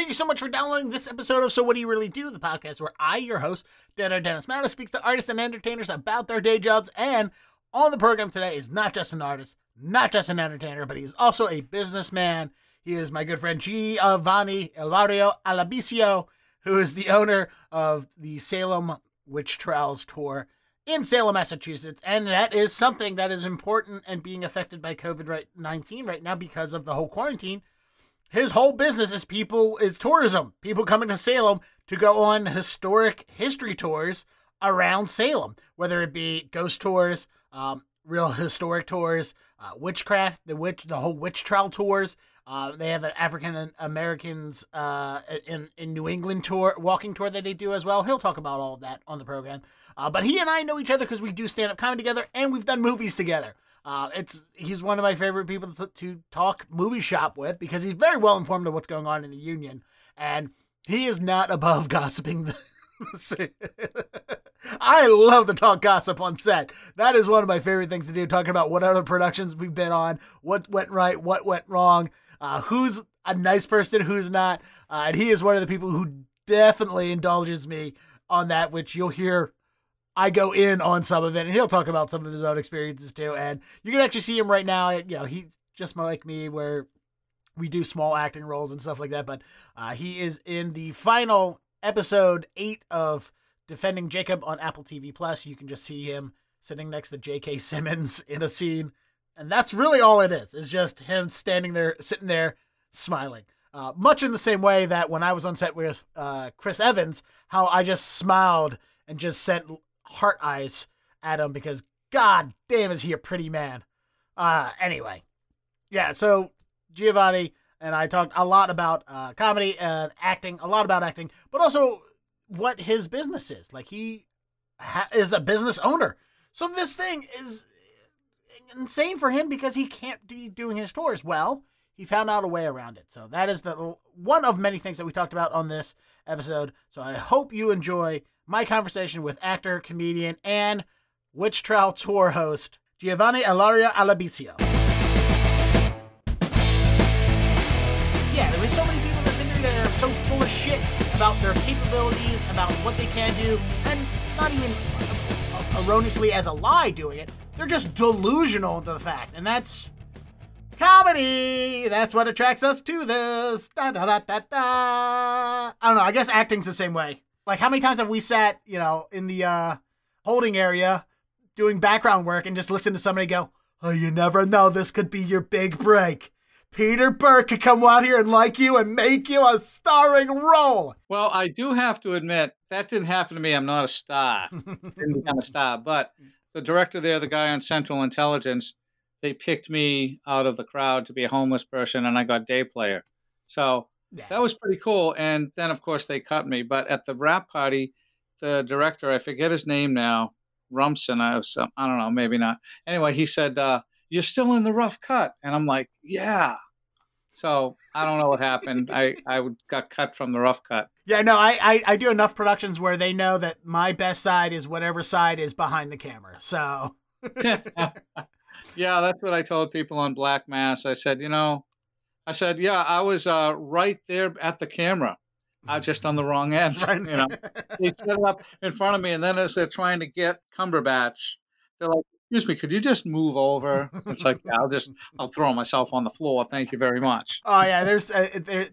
Thank you so much for downloading this episode of So What Do You Really Do, the podcast where I, your host, Dennis Dennis Matta, speaks to artists and entertainers about their day jobs. And on the program today is not just an artist, not just an entertainer, but he's also a businessman. He is my good friend Giovanni Ilario Alabiso, who is the owner of the Salem Witch Trials Tour in Salem, Massachusetts. And that is something that is important and being affected by COVID 19 right now because of the whole quarantine his whole business is people is tourism. People coming to Salem to go on historic history tours around Salem, whether it be ghost tours, um, real historic tours, uh, witchcraft, the witch, the whole witch trial tours. Uh, they have an African Americans uh, in in New England tour, walking tour that they do as well. He'll talk about all of that on the program. Uh, but he and I know each other because we do stand up comedy together and we've done movies together. Uh, it's he's one of my favorite people to, to talk movie shop with because he's very well informed of what's going on in the union, and he is not above gossiping. I love to talk gossip on set. That is one of my favorite things to do. Talking about what other productions we've been on, what went right, what went wrong, uh, who's a nice person, who's not, uh, and he is one of the people who definitely indulges me on that, which you'll hear I go in on some of it, and he'll talk about some of his own experiences too. And you can actually see him right now. You know, he's just like me, where we do small acting roles and stuff like that. But uh, he is in the final episode eight of Defending Jacob on Apple TV Plus. You can just see him sitting next to J.K. Simmons in a scene, and that's really all it is. Is just him standing there, sitting there, smiling. Uh, much in the same way that when I was on set with uh, Chris Evans, how I just smiled and just sent heart eyes at him because god damn is he a pretty man. Uh anyway. Yeah, so Giovanni and I talked a lot about uh, comedy and acting, a lot about acting, but also what his business is. Like he ha- is a business owner. So this thing is insane for him because he can't be doing his tours. Well, he found out a way around it. So that is the one of many things that we talked about on this episode. So I hope you enjoy my conversation with actor, comedian, and Witch Trial Tour host Giovanni Ilario Alabiso. Yeah, there are so many people in this industry that are so full of shit about their capabilities, about what they can do, and not even erroneously as a lie doing it. They're just delusional to the fact, and that's comedy. That's what attracts us to this. Da, da, da, da, da. I don't know. I guess acting's the same way. Like, how many times have we sat, you know, in the uh, holding area doing background work and just listen to somebody go, Oh, you never know. This could be your big break. Peter Berg could come out here and like you and make you a starring role. Well, I do have to admit that didn't happen to me. I'm not a star. didn't become a star. But the director there, the guy on Central Intelligence, they picked me out of the crowd to be a homeless person, and I got day player. So yeah. That was pretty cool. And then, of course, they cut me. But at the wrap party, the director, I forget his name now, Rumson, I, was, I don't know, maybe not. Anyway, he said, uh, You're still in the rough cut. And I'm like, Yeah. So I don't know what happened. I, I got cut from the rough cut. Yeah, no, I, I, I do enough productions where they know that my best side is whatever side is behind the camera. So. yeah, that's what I told people on Black Mass. I said, you know, I said, yeah, I was uh, right there at the camera. I was just on the wrong end. Right. You know, they set it up in front of me, and then as they're trying to get Cumberbatch, they're like, "Excuse me, could you just move over?" It's like, yeah, I'll just, I'll throw myself on the floor. Thank you very much. Oh yeah, there's uh, there,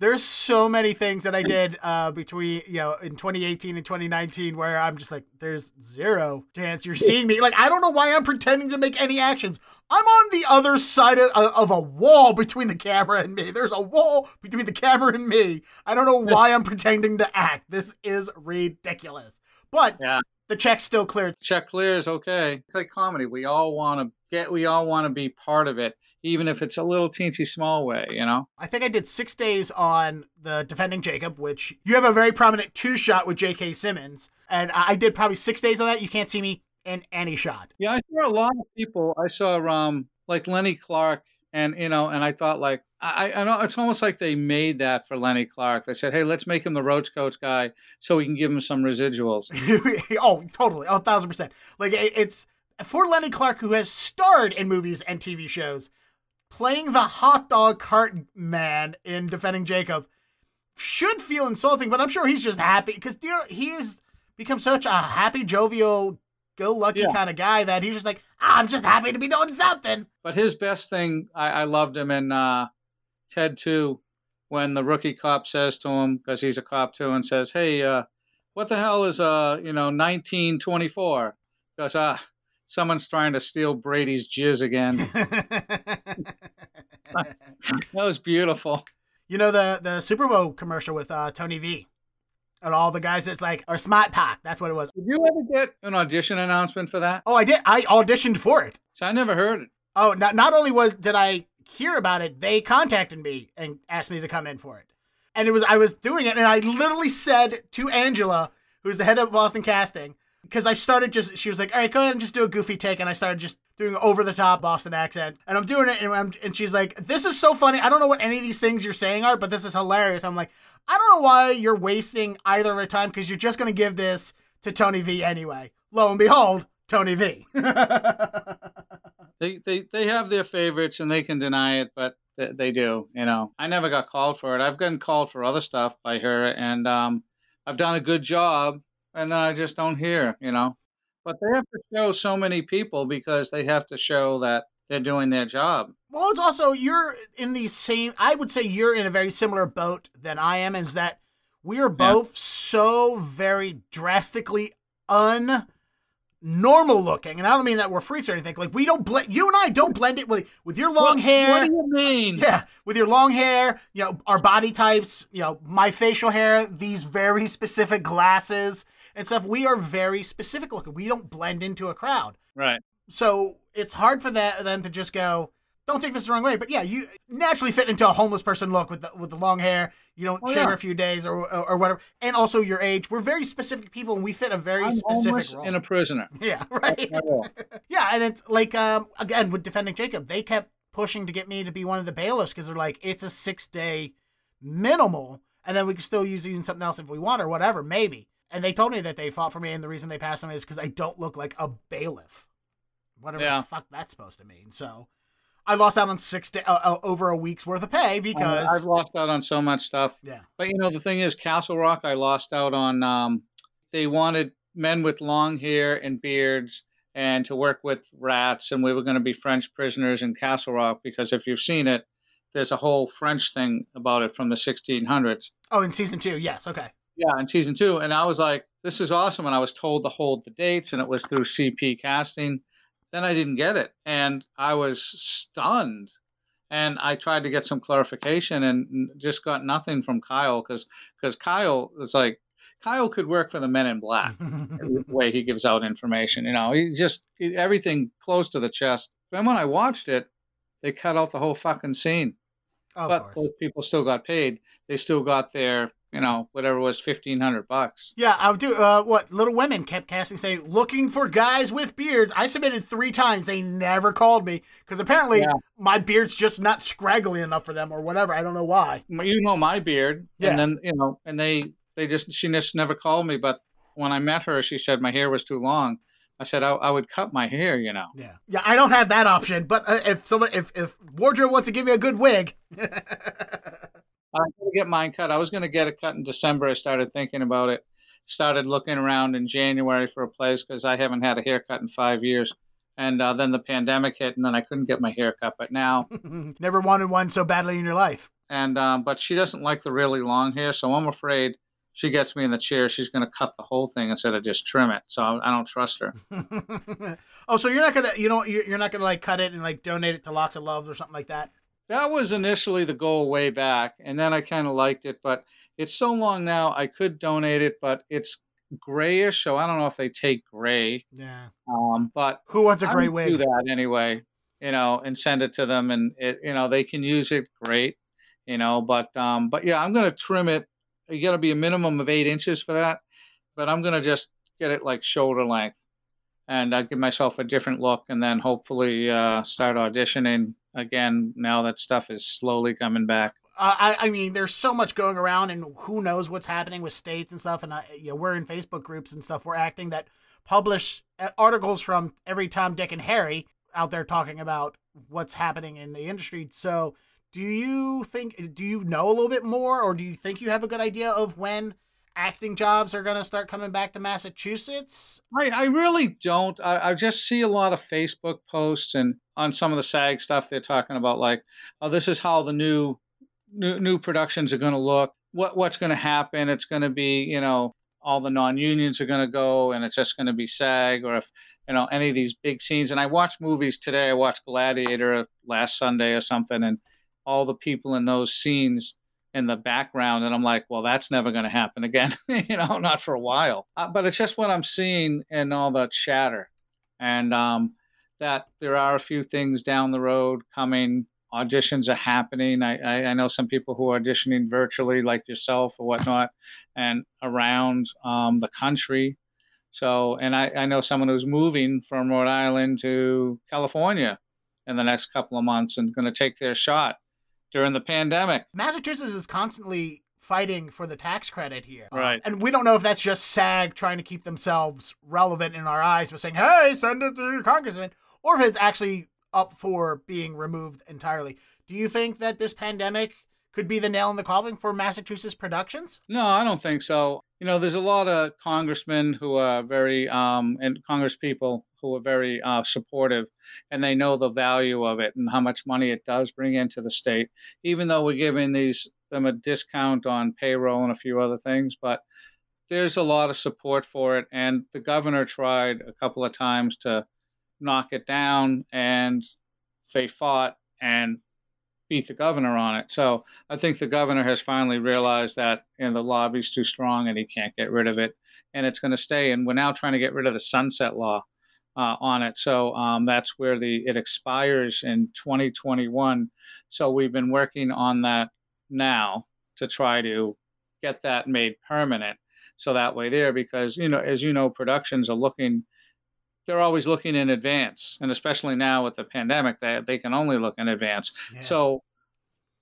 there's so many things that I did uh, between you know in 2018 and 2019 where I'm just like, there's zero chance you're seeing me. Like I don't know why I'm pretending to make any actions. I'm on the other side of, of a wall between the camera and me. There's a wall between the camera and me. I don't know why I'm pretending to act. This is ridiculous. But yeah. the check's still clear. Check clears, okay. It's like comedy. We all want to get. We all want to be part of it even if it's a little teensy small way, you know? I think I did six days on the Defending Jacob, which you have a very prominent two shot with J.K. Simmons. And I did probably six days on that. You can't see me in any shot. Yeah, I saw a lot of people. I saw um like Lenny Clarke and you know, and I thought like I, I know it's almost like they made that for Lenny Clarke. They said, "Hey, let's make him the Roach Coach guy, so we can give him some residuals." oh, totally, a thousand percent. Like it's for Lenny Clarke, who has starred in movies and TV shows playing the hot dog cart man in Defending Jacob, should feel insulting, but I'm sure he's just happy because you know, he has become such a happy, jovial, go-lucky Yeah. kind of guy that he's just like, "Ah, I'm just happy to be doing something. But his best thing, I, I loved him in uh, Ted 2 when the rookie cop says to him, because he's a cop too, and says, Hey, uh, what the hell is, uh, you know, 1924? Because, ah, someone's trying to steal Brady's jizz again. That was beautiful. you know the the Super Bowl commercial with uh, Tony V. And all the guys that's like, or Smaht Pahk, that's what it was. Did you ever get an audition announcement for that? Oh, I did. I auditioned for it. So I never heard it. Oh, not not only was did I hear about it, they contacted me and asked me to come in for it. And it was I was doing it, and I literally said to Angela, who's the head of Boston Casting, because I started just she was like, "All right, go ahead and just do a goofy take," and I started just doing over the top Boston accent, and I'm doing it, and, I'm, and she's like, "This is so funny. I don't know what any of these things you're saying are, but this is hilarious." I'm like, "I don't know why you're wasting either of our time because you're just gonna give this to Tony V anyway." Lo and behold, Tony V. They, they, they have their favorites and they can deny it, but they, they do, you know. I never got called for it. I've gotten called for other stuff by her, and um, I've done a good job, and I just don't hear, you know. But they have to show so many people because they have to show that they're doing their job. Well, it's also you're in the same. I would say you're in a very similar boat than I am. Is that we are both so very drastically un normal looking, and I don't mean that we're freaks or anything. Like we don't blend. You and I don't blend it with with your long What- hair. What do you mean? Yeah, with your long hair, you know, our body types, you know, my facial hair, these very specific glasses and stuff. We are very specific looking. We don't blend into a crowd Right. so it's hard for that then to just go don't take this the wrong way but yeah you naturally fit into a homeless person look with the, with the long hair you don't Oh, shave yeah. a few days or, or or whatever and also your age we're very specific people and we fit a very I'm specific homeless role and a prisoner. yeah right That's my role. yeah and it's like um again with defending jacob they kept pushing to get me to be one of the bailiffs because they're like it's a six day minimal and then we can still use even something else if we want or whatever maybe and they told me that they fought for me and the reason they passed on me is because i don't look like a bailiff whatever Yeah. the fuck that's supposed to mean so i lost out on six day, uh, uh, over a week's worth of pay because I've lost out on so much stuff. yeah But you know, the thing is, Castle Rock, I lost out on. Um, they wanted men with long hair and beards and to work with rats, and we were going to be French prisoners in Castle Rock because if you've seen it, there's a whole French thing about it from the 1600s. oh in season two yes okay Yeah, in season two, and I was like, "This is awesome!" And I was told to hold the dates, and it was through CP Casting. Then I didn't get it, and I was stunned. And I tried to get some clarification, and just got nothing from Kyle because because Kyle was like, Kyle could work for the Men in Black the way he gives out information. You know, he just everything close to the chest. Then when I watched it, they cut out the whole fucking scene of but people still got paid. They still got their, you know, whatever was, fifteen hundred bucks. Yeah, I would do. Uh, what Little Women kept casting, saying looking for guys with beards. I submitted three times. They never called me because apparently Yeah. my beard's just not scraggly enough for them or whatever. I don't know why. You know my beard, Yeah. and then you know, and they they just she just never called me. But when I met her, she said my hair was too long. I said I, I would cut my hair, you know. Yeah, yeah. I don't have that option. But uh, if someone, if if wardrobe wants to give me a good wig, I'm gonna get mine cut. I was gonna get it cut in December. I started thinking about it. Started looking around in January for a place because I haven't had a haircut in five years. And uh, then the pandemic hit, and then I couldn't get my hair cut. But now never wanted one so badly in your life. and um, but she doesn't like the really long hair, so I'm afraid she gets me in the chair. She's going to cut the whole thing instead of just trim it. So I, I don't trust her. oh, so you're not gonna, you know, you're you're not gonna like cut it and like donate it to Locks of Love or something like that. That was initially the goal way back, and then I kind of liked it, but it's so long now. I could donate it, but it's grayish, so I don't know if they take gray. Yeah. Um, but Who wants a gray would do wig? that anyway, you know, and send it to them, and it, you know, they can use it. Great, you know, but um, but yeah, I'm gonna trim it. You got to be a minimum of eight inches for that, but I'm gonna just get it like shoulder length, and I give myself a different look, and then hopefully uh, start auditioning again. Now that stuff is slowly coming back. Uh, I, I mean, there's so much going around, and who knows what's happening with states and stuff. And I, you know, we're in Facebook groups and stuff. We're acting that publish uh, articles from every Tom, Dick, and Harry out there talking about what's happening in the industry. So, Do you think? Do you know a little bit more, or do you think you have a good idea of when acting jobs are going to start coming back to Massachusetts? I, I really don't. I, I just see a lot of Facebook posts and on some of the SAG stuff, they're talking about like, oh, this is how the new new, new productions are going to look. What what's going to happen? It's going to be you know all the non-unions are going to go and it's just going to be SAG or if you know any of these big scenes. And I watched movies today. I watched Gladiator last Sunday or something, and all the people in those scenes in the background and i'm like well that's never going to happen again you know not for a while. Uh, but it's just what i'm seeing in all the chatter. And um, that there are a few things down the road coming. Auditions are happening. I, I, I know some people who are auditioning virtually like yourself or whatnot and around um, the country. So and I, I know someone who's moving from rhode island to california in the next couple of months and going to take their shot during the pandemic. Massachusetts is constantly fighting for the tax credit here. Right. Uh, and we don't know if that's just SAG trying to keep themselves relevant in our eyes by saying, hey, send it to your congressman, or if it's actually up for being removed entirely. Do you think that this pandemic could be the nail in the coffin for Massachusetts productions? No, I don't think so. You know, there's a lot of congressmen who are very, um, and congresspeople who are very uh, supportive, and they know the value of it and how much money it does bring into the state. Even though we're giving these them a discount on payroll and a few other things, but there's a lot of support for it. And the governor tried a couple of times to knock it down, and they fought and beat the governor on it. So I think the governor has finally realized that you know, the lobby's too strong and he can't get rid of it, and it's going to stay. And we're now trying to get rid of the sunset law uh, on it. So um, that's where the it expires in 2021. So we've been working on that now to try to get that made permanent. So that way there, because you know, as you know, productions are looking. They're always looking in advance, and especially now with the pandemic, they they can only look in advance. Yeah. So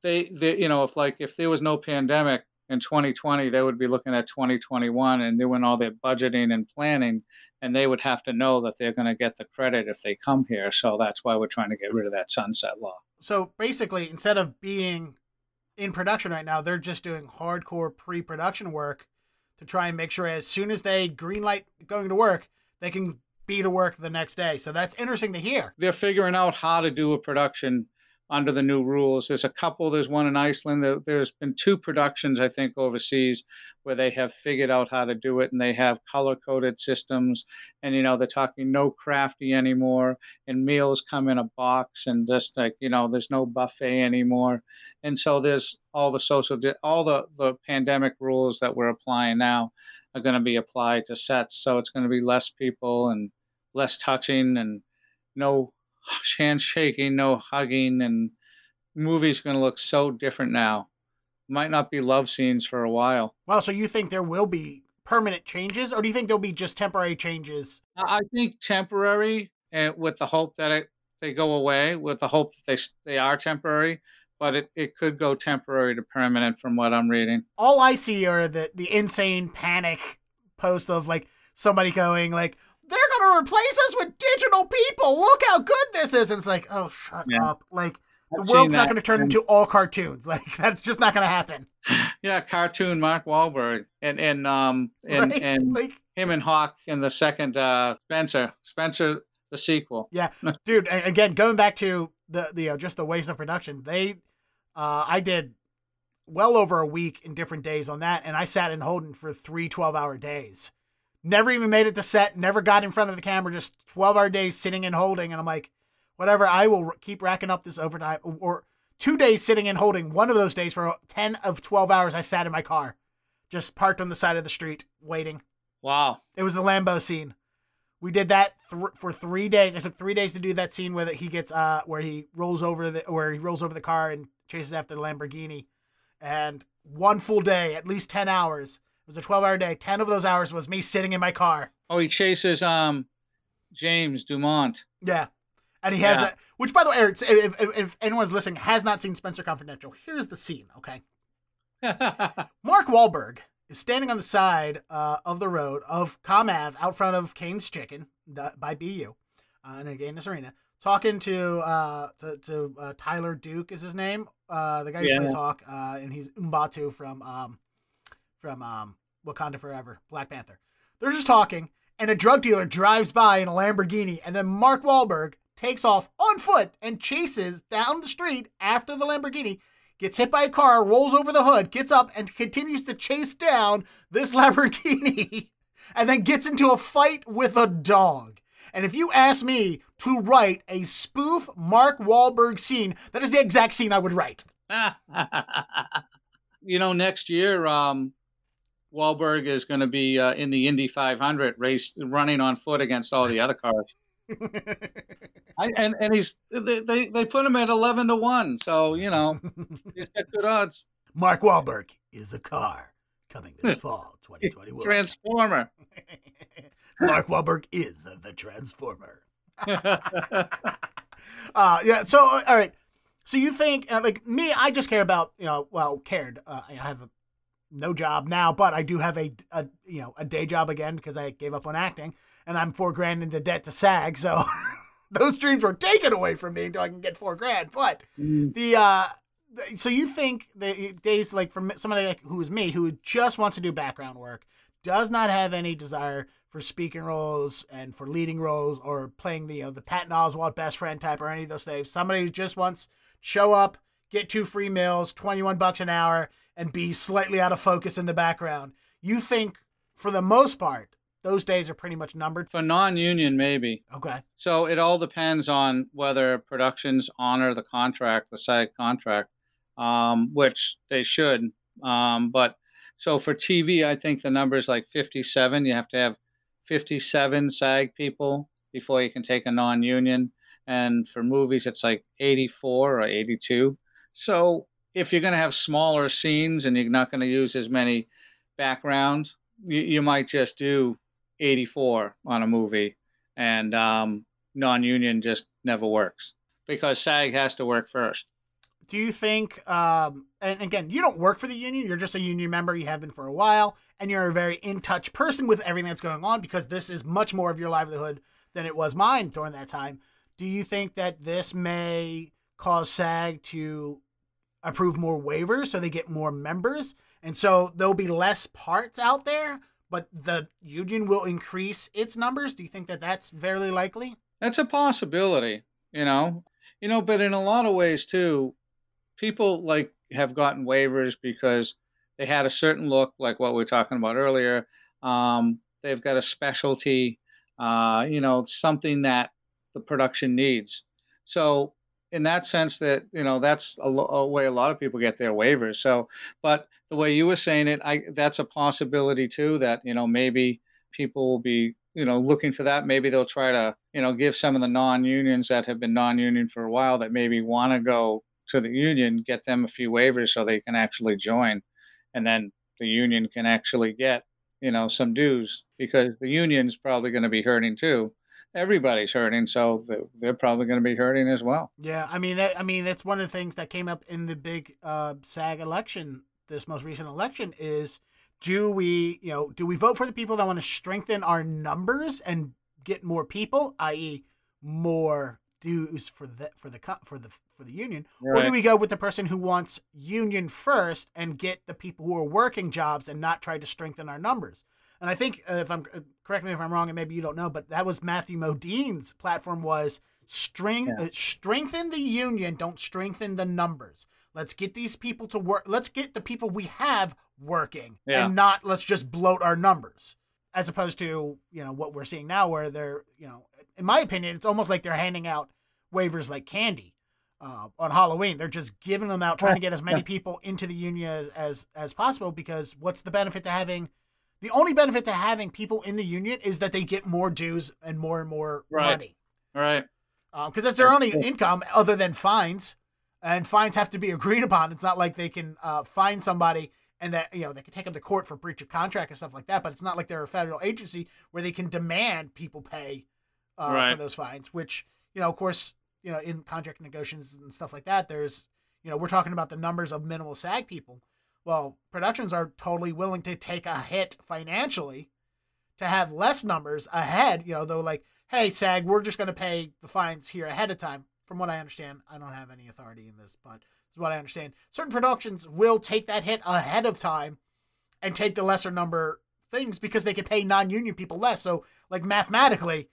they, they, you know, if like if there was no pandemic, in 2020 they would be looking at 2021 and doing all their budgeting and planning and they would have to know that they're going to get the credit if they come here so that's why we're trying to get rid of that sunset law So basically, instead of being in production right now, they're just doing hardcore pre production work to try and make sure as soon as they greenlight going to work, they can be to work the next day. So that's interesting to hear. they're figuring out how to do a production under the new rules. There's a couple there's one in iceland. There, there's been two productions i think overseas where they have figured out how to do it and they have color coded systems. And you know they're talking no crafty anymore and meals come in a box and just like you know there's no buffet anymore. And so there's all the social all the the pandemic rules that we're applying now are going to be applied to sets so it's going to be less people and less touching and no handshaking no hugging and movie's going to look so different now might not be love scenes for a while Well, so you think there will be permanent changes, or do you think there'll be just temporary changes? I I think temporary, and with the hope that it they go away, with the hope that they they are temporary, but it, it could go temporary to permanent from what I'm reading. All I see are the the insane panic post of like somebody going like. They're gonna replace us with digital people. Look how good this is, and it's like, oh, shut Yeah. up! Like the world's not gonna turn and- into all cartoons. Like that's just not gonna happen. yeah, cartoon Mark Wahlberg and and um and right? and like, him and Hawk in the second uh Spenser Spenser the sequel. Yeah, dude, again, going back to the the uh, just the waste of production. They, uh, I did well over a week in different days on that, and I sat in holding for three 12 hour days. Never even made it to set. Never got in front of the camera. Just 12 hour days sitting and holding, and I'm like, whatever. I will r- keep racking up this overtime. Or two days sitting and holding. One of those days for 10 of 12 hours, I sat in my car, just parked on the side of the street waiting. Wow. It was the Lambo scene. We did that th- for three days. It took three days to do that scene where he gets uh where he rolls over the where he rolls over the car and chases after the Lamborghini, and one full day, at least ten hours. It was a twelve-hour day. Ten of those hours was me sitting in my car. Oh, he chases um James Dumont. Yeah, and he has Yeah. a which, by the way, if, if, if anyone's listening has not seen Spenser Confidential, here's the scene. Okay, Mark Wahlberg is standing on the side uh, of the road of Com Ave out front of Kane's Chicken the, by BU uh, in Agganis Arena, talking to uh to, to uh, Tyler Duke is his name, uh the guy who Yeah. plays Hawk, uh, and he's Umbatu from um from um Wakanda Forever, Black Panther. They're just talking, and a drug dealer drives by in a Lamborghini, and then Mark Wahlberg takes off on foot and chases down the street after the Lamborghini. Gets hit by a car, rolls over the hood, gets up, and continues to chase down this Lamborghini, and then gets into a fight with a dog. And if you ask me to write a spoof Mark Wahlberg scene, that is the exact scene I would write. you know, next year, um, Wahlberg is going to be uh, in the Indy 500 race, running on foot against all the other cars. I, and and he's they, they put him at 11 to one, so you know he's got good odds. Mark Wahlberg is a car coming this fall, 2021. Transformer. Mark Wahlberg is the Transformer. Uh, yeah. So, uh, all right. So you think, uh, like me, I just care about, you know, well, cared. Uh, I have a, no job now, but I do have a, a, you know, a day job again because I gave up on acting, and I'm four grand into debt to SAG. So those dreams were taken away from me until I can get four grand. But the, uh, so you think the days like for somebody like who is me, who just wants to do background work, does not have any desire for speaking roles and for leading roles or playing the you know, the Patton Oswalt best friend type or any of those things. Somebody who just wants show up, get two free meals, twenty one bucks an hour, and be slightly out of focus in the background. You think, for the most part, those days are pretty much numbered. For non-union, maybe. Okay. So it all depends on whether productions honor the contract, the side contract, um, which they should. Um, but so for TV, I think the number is like 57. You have to have 57 SAG people before you can take a non-union. And for movies, it's like 84 or 82. So if you're going to have smaller scenes and you're not going to use as many backgrounds, you, you might just do 84 on a movie. And um, non-union just never works because SAG has to work first. Do you think, um, and again, you don't work for the union, you're just a union member, you have been for a while, and you're a very in touch person with everything that's going on because this is much more of your livelihood than it was mine during that time. Do you think that this may cause SAG to approve more waivers so they get more members? And so there'll be less parts out there, but the union will increase its numbers? Do you think that that's very likely? That's a possibility, you know. You know, but in a lot of ways too, people like have gotten waivers because they had a certain look, like what we were talking about earlier. Um, they've got a specialty, uh, you know, something that the production needs. So in that sense, that you know, that's a, a way a lot of people get their waivers. So, but the way you were saying it, I that's a possibility too. That you know maybe people will be you know looking for that. Maybe they'll try to you know give some of the non-unions that have been non-union for a while that maybe want to go to the union, get them a few waivers so they can actually join, and then the union can actually get you know some dues because the union's probably going to be hurting too. Everybody's hurting, so they're probably going to be hurting as well. Yeah, I mean that. I mean that's one of the things that came up in the big uh, SAG election, this most recent election, is do we, you know, do we vote for the people that want to strengthen our numbers and get more people, i.e., more dues for the for the for the for the union, or do we go with the person who wants union first and get the people who are working jobs and not try to strengthen our numbers? And I think uh, if I'm uh, correct me if I'm wrong, and maybe you don't know, but that was Matthew Modine's platform was string Yeah. uh, strengthen the union, don't strengthen the numbers. Let's get these people to work. Let's get the people we have working, Yeah. and not let's just bloat our numbers. As opposed to you know what we're seeing now, where they're you know, in my opinion, it's almost like they're handing out waivers like candy uh, on Halloween. They're just giving them out, trying to get as many people into the union as, as as possible. Because what's the benefit to having? The only benefit to having people in the union is that they get more dues and more and more Right. money, right. because that's their only income other than fines, and fines have to be agreed upon. It's not like they can uh, fine somebody and that you know they can take them to court for breach of contract and stuff like that. But it's not like they're a federal agency where they can demand people pay uh, for those fines. Which you know, of course, you know, in contract negotiations and stuff like that, there's you know we're talking about the numbers of minimal SAG people. Well, productions are totally willing to take a hit financially to have less numbers ahead. You know, though, like, hey, SAG, we're just going to pay the fines here ahead of time. From what I understand, I don't have any authority in this, but is what I understand. Certain productions will take that hit ahead of time and take the lesser number things because they can pay non-union people less. So, like mathematically,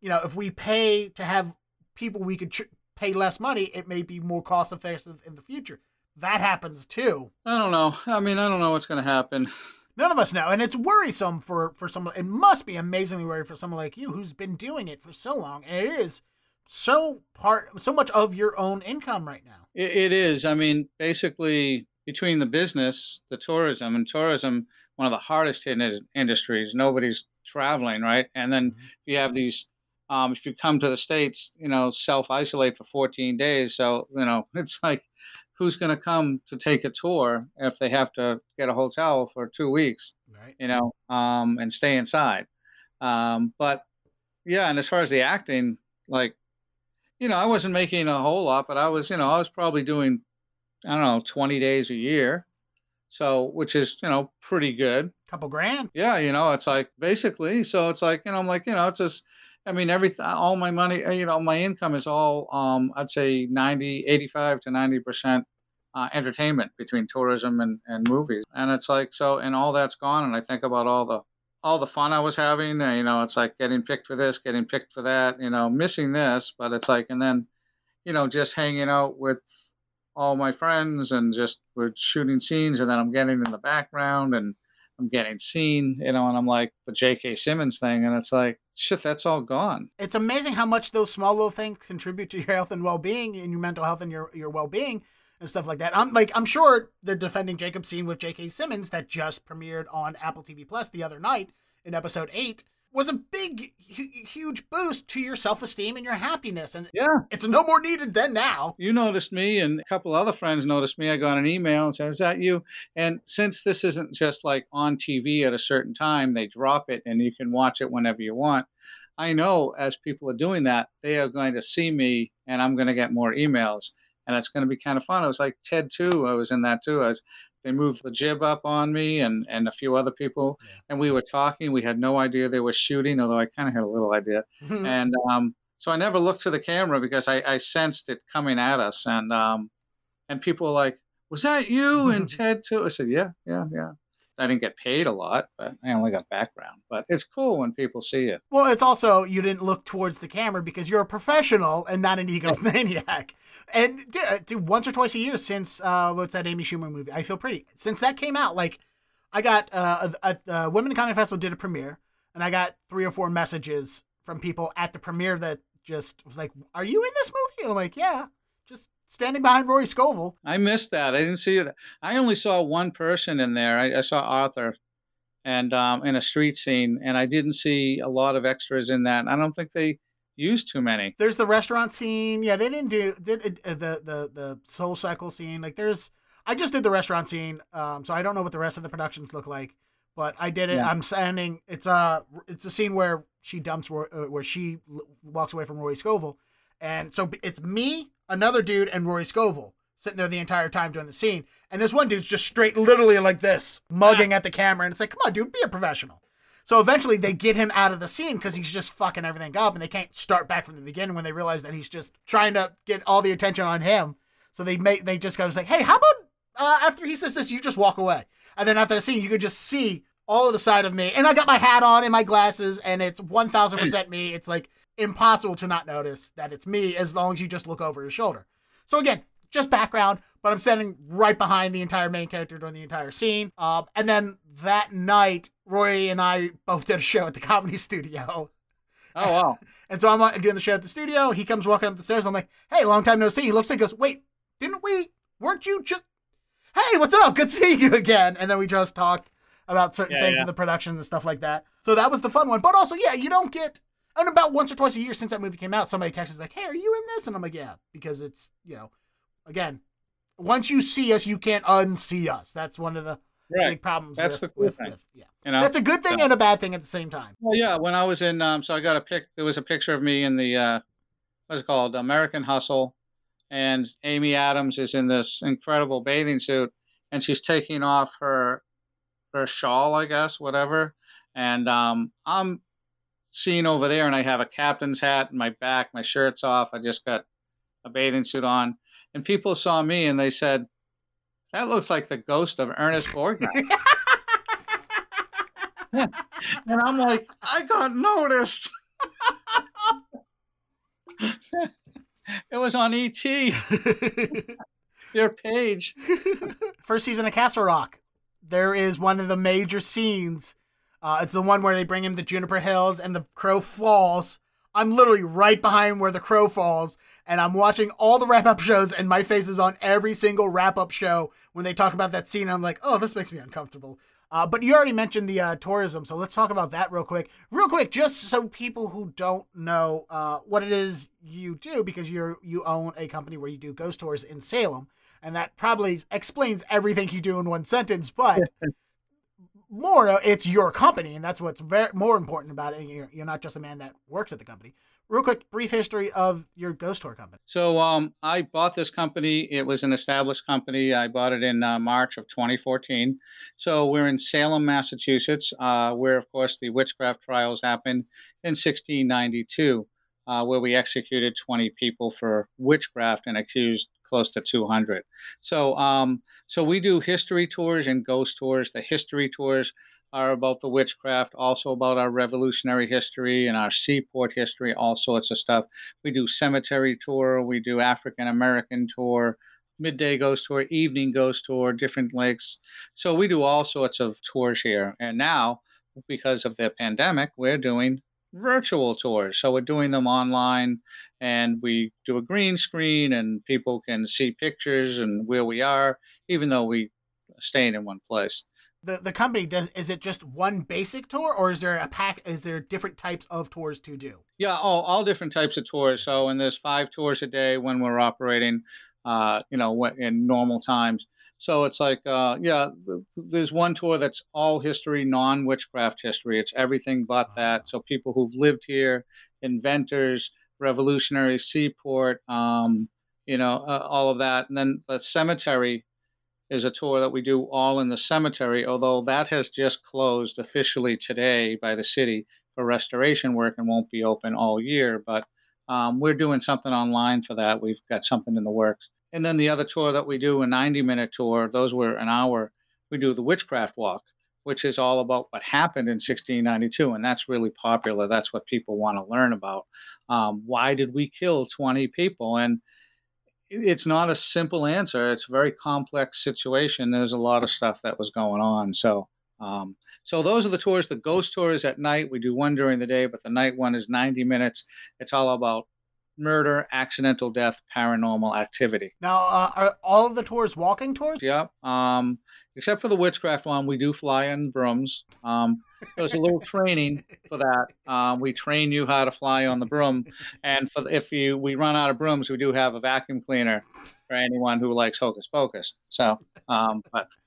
you know, if we pay to have people we could ch- pay less money, it may be more cost effective in the future. That happens too. I don't know. I mean, I don't know what's going to happen. None of us know, and it's worrisome for for someone. It must be amazingly worrisome for someone like you who's been doing it for so long, and it is so part so much of your own income right now. it, it is. I mean, basically, between the business, the tourism, and tourism, one of the hardest hit industries. Nobody's traveling, right? And then Mhm. you have these. Um, if you come to the states, you know, self isolate for 14 days. So you know, it's like, who's going to come to take a tour if they have to get a hotel for two weeks? Right. you know, um, and stay inside. Um, but yeah, and as far as the acting, like, you know, I wasn't making a whole lot, but I was, you know, I was probably doing, I don't know, 20 days a year. So, which is, you know, pretty good. Couple grand. Yeah, you know, it's like basically, so it's like, you know, I'm like, you know, it's just, I mean, everything, all my money, uh, you know, my income is all, um, I'd say 90, 85 to 90% uh, entertainment between tourism and, and movies. And it's like, so, and all that's gone. And I think about all the, all the fun I was having, uh, you know, it's like getting picked for this, getting picked for that, you know, missing this, but it's like, and then, you know, just hanging out with all my friends and just we're shooting scenes and then I'm getting in the background and I'm getting seen, you know, and I'm like the J.K. Simmons thing, and it's like shit, that's all gone. It's amazing how much those small little things contribute to your health and well being and your mental health and your your well being and stuff like that. I'm like I'm sure the defending Jacob scene with J.K. Simmons that just premiered on Apple TV Plus the other night in episode eight was a big huge boost to your self esteem and your happiness, and Yeah, it's no more needed than now. you noticed me, and a couple other friends noticed me. I got an email and said, "Is that you?" And since this isn't just like on TV at a certain time, they drop it and you can watch it whenever you want. I know as people are doing that, they are going to see me, and I'm going to get more emails, and it's going to be kind of fun. I was like Ted 2. I was in that too. I was they moved the jib up on me and and a few other people Yeah. and we were talking we had no idea they were shooting although i kind of had a little idea and um, so I never looked to the camera because I, I sensed it coming at us, and um, and people were like, "Was that you and Ted 2?" I said, "Yeah, yeah, yeah." I didn't get paid a lot, but I only got background. But it's cool when people see it. Well, it's also you didn't look towards the camera because you're a professional and not an egomaniac. and dude, uh, once or twice a year since uh, what's that Amy Schumer movie? I feel pretty. Since that came out, like I got uh, a, a Women in Comedy Festival did a premiere, and I got three or four messages from people at the premiere that just was like, "Are you in this movie?" And I'm like, "Yeah." Just standing behind Rory Scovel. I missed that. I didn't see that. I only saw one person in there. I, I saw Arthur, and um, in a street scene, and I didn't see a lot of extras in that. I don't think they used too many. There's the restaurant scene. Yeah, they didn't do did uh, the the the Soul Cycle scene. Like, there's I just did the restaurant scene, um, so I don't know what the rest of the productions look like. But I did it. Yeah. I'm standing. It's a it's a scene where she dumps Roy- uh, where she walks away from Rory Scovel, and so it's me, another dude, and Rory Scovel sitting there the entire time doing the scene. And this one dude's just straight, literally like this, mugging at the camera, and it's like, come on, dude, be a professional. So eventually they get him out of the scene because he's just fucking everything up and they can't start back from the beginning when they realize that he's just trying to get all the attention on him. So they make they just goes like, hey, how about uh, after he says this, you just walk away. And then after the scene, you could just see all of the side of me. And I got my hat on and my glasses, and it's 1000% me. It's like impossible to not notice that it's me as long as you just look over your shoulder. So again, just background, but I'm standing right behind the entire main character during the entire scene. Um, and then that night, Roy and I both did a show at the comedy studio. Oh wow! And so I'm doing the show at the studio. He comes walking up the stairs. I'm like, hey, long time no see. He looks like, he goes, wait, didn't we? Weren't you just? Hey, what's up? Good seeing you again. And then we just talked about certain Yeah, things yeah. in the production and stuff like that. So that was the fun one. But also, yeah, you don't get. And about once or twice a year since that movie came out, somebody texts us like, "Hey, are you in this?" And I'm like, "Yeah," because it's you know, again, once you see us, you can't unsee us. That's one of the Right. big problems. That's with, the cool with, thing. with- yeah, You know. that's a good thing and a bad thing at the same time. Well, yeah. When I was in, um, so I got a pic. There was a picture of me in the uh, what's it called, American Hustle, and Amy Adams is in this incredible bathing suit, and she's taking off her her shawl, I guess, whatever. And um, I'm scene over there, and I have a captain's hat and my back, my shirt's off. I just got a bathing suit on, and people saw me and they said, "That looks like the ghost of Ernest Borgnine." and I'm like, I got noticed. it was on ET. Their page. First season of Castle Rock. There is one of the major scenes. Uh, it's the one where they bring him to Juniper Hills and the crow falls. I'm literally right behind where the crow falls, and I'm watching all the wrap up shows, and my face is on every single wrap up show when they talk about that scene. I'm like, oh, this makes me uncomfortable. Uh, but you already mentioned the uh, tourism, so let's talk about that real quick. Real quick, just so people who don't know uh, what it is you do, because you're you own a company where you do ghost tours in Salem, and that probably explains everything you do in one sentence. But more, uh, it's your company, and that's what's very more important about it. You're, you're not just a man that works at the company. Real quick brief history of your ghost tour company. So um, i bought this company. It was an established company. I bought it in uh, march of 2014 so we're in salem massachusetts uh, where of course the witchcraft trials happened in 1692 uh, where we executed 20 people for witchcraft and accused close to 200 so um, so we do history tours and ghost tours the history tours are about the witchcraft, also about our revolutionary history and our seaport history, all sorts of stuff. We do cemetery tour, we do African American tour, midday ghost tour, evening ghost tour, different lakes. So we do all sorts of tours here. And now, because of the pandemic, we're doing virtual tours. So we're doing them online and we do a green screen and people can see pictures and where we are, even though we are staying in one place. The the company does is it just one basic tour or is there a pack is there different types of tours to do? Yeah all, all different types of tours. So and there's five tours a day when we're operating uh, you know in normal times so it's like uh, yeah there's one tour that's all history non-witchcraft history it's everything but that so people who've lived here inventors revolutionary seaport um, you know uh, all of that and then the cemetery is a tour that we do all in the cemetery, although that has just closed officially today by the city for restoration work and won't be open all year. But um, we're doing something online for that. We've got something in the works. And then the other tour that we do, a 90 minute tour, those were an hour. We do the Witchcraft Walk, which is all about what happened in 1692. And that's really popular. That's what people want to learn about. Um, why did we kill 20 people? And it's not a simple answer. It's a very complex situation. There's a lot of stuff that was going on. So, um, so those are the tours. The ghost tour is at night. We do one during the day, but the night one is 90 minutes. It's all about murder, accidental death, paranormal activity. Now, uh, are all of the tours walking tours? Yep. Um, except for the witchcraft one, we do fly in brooms. Um, there's a little training for that. Um, we train you how to fly on the broom, and for if you we run out of brooms, we do have a vacuum cleaner for anyone who likes hocus pocus. So, um, but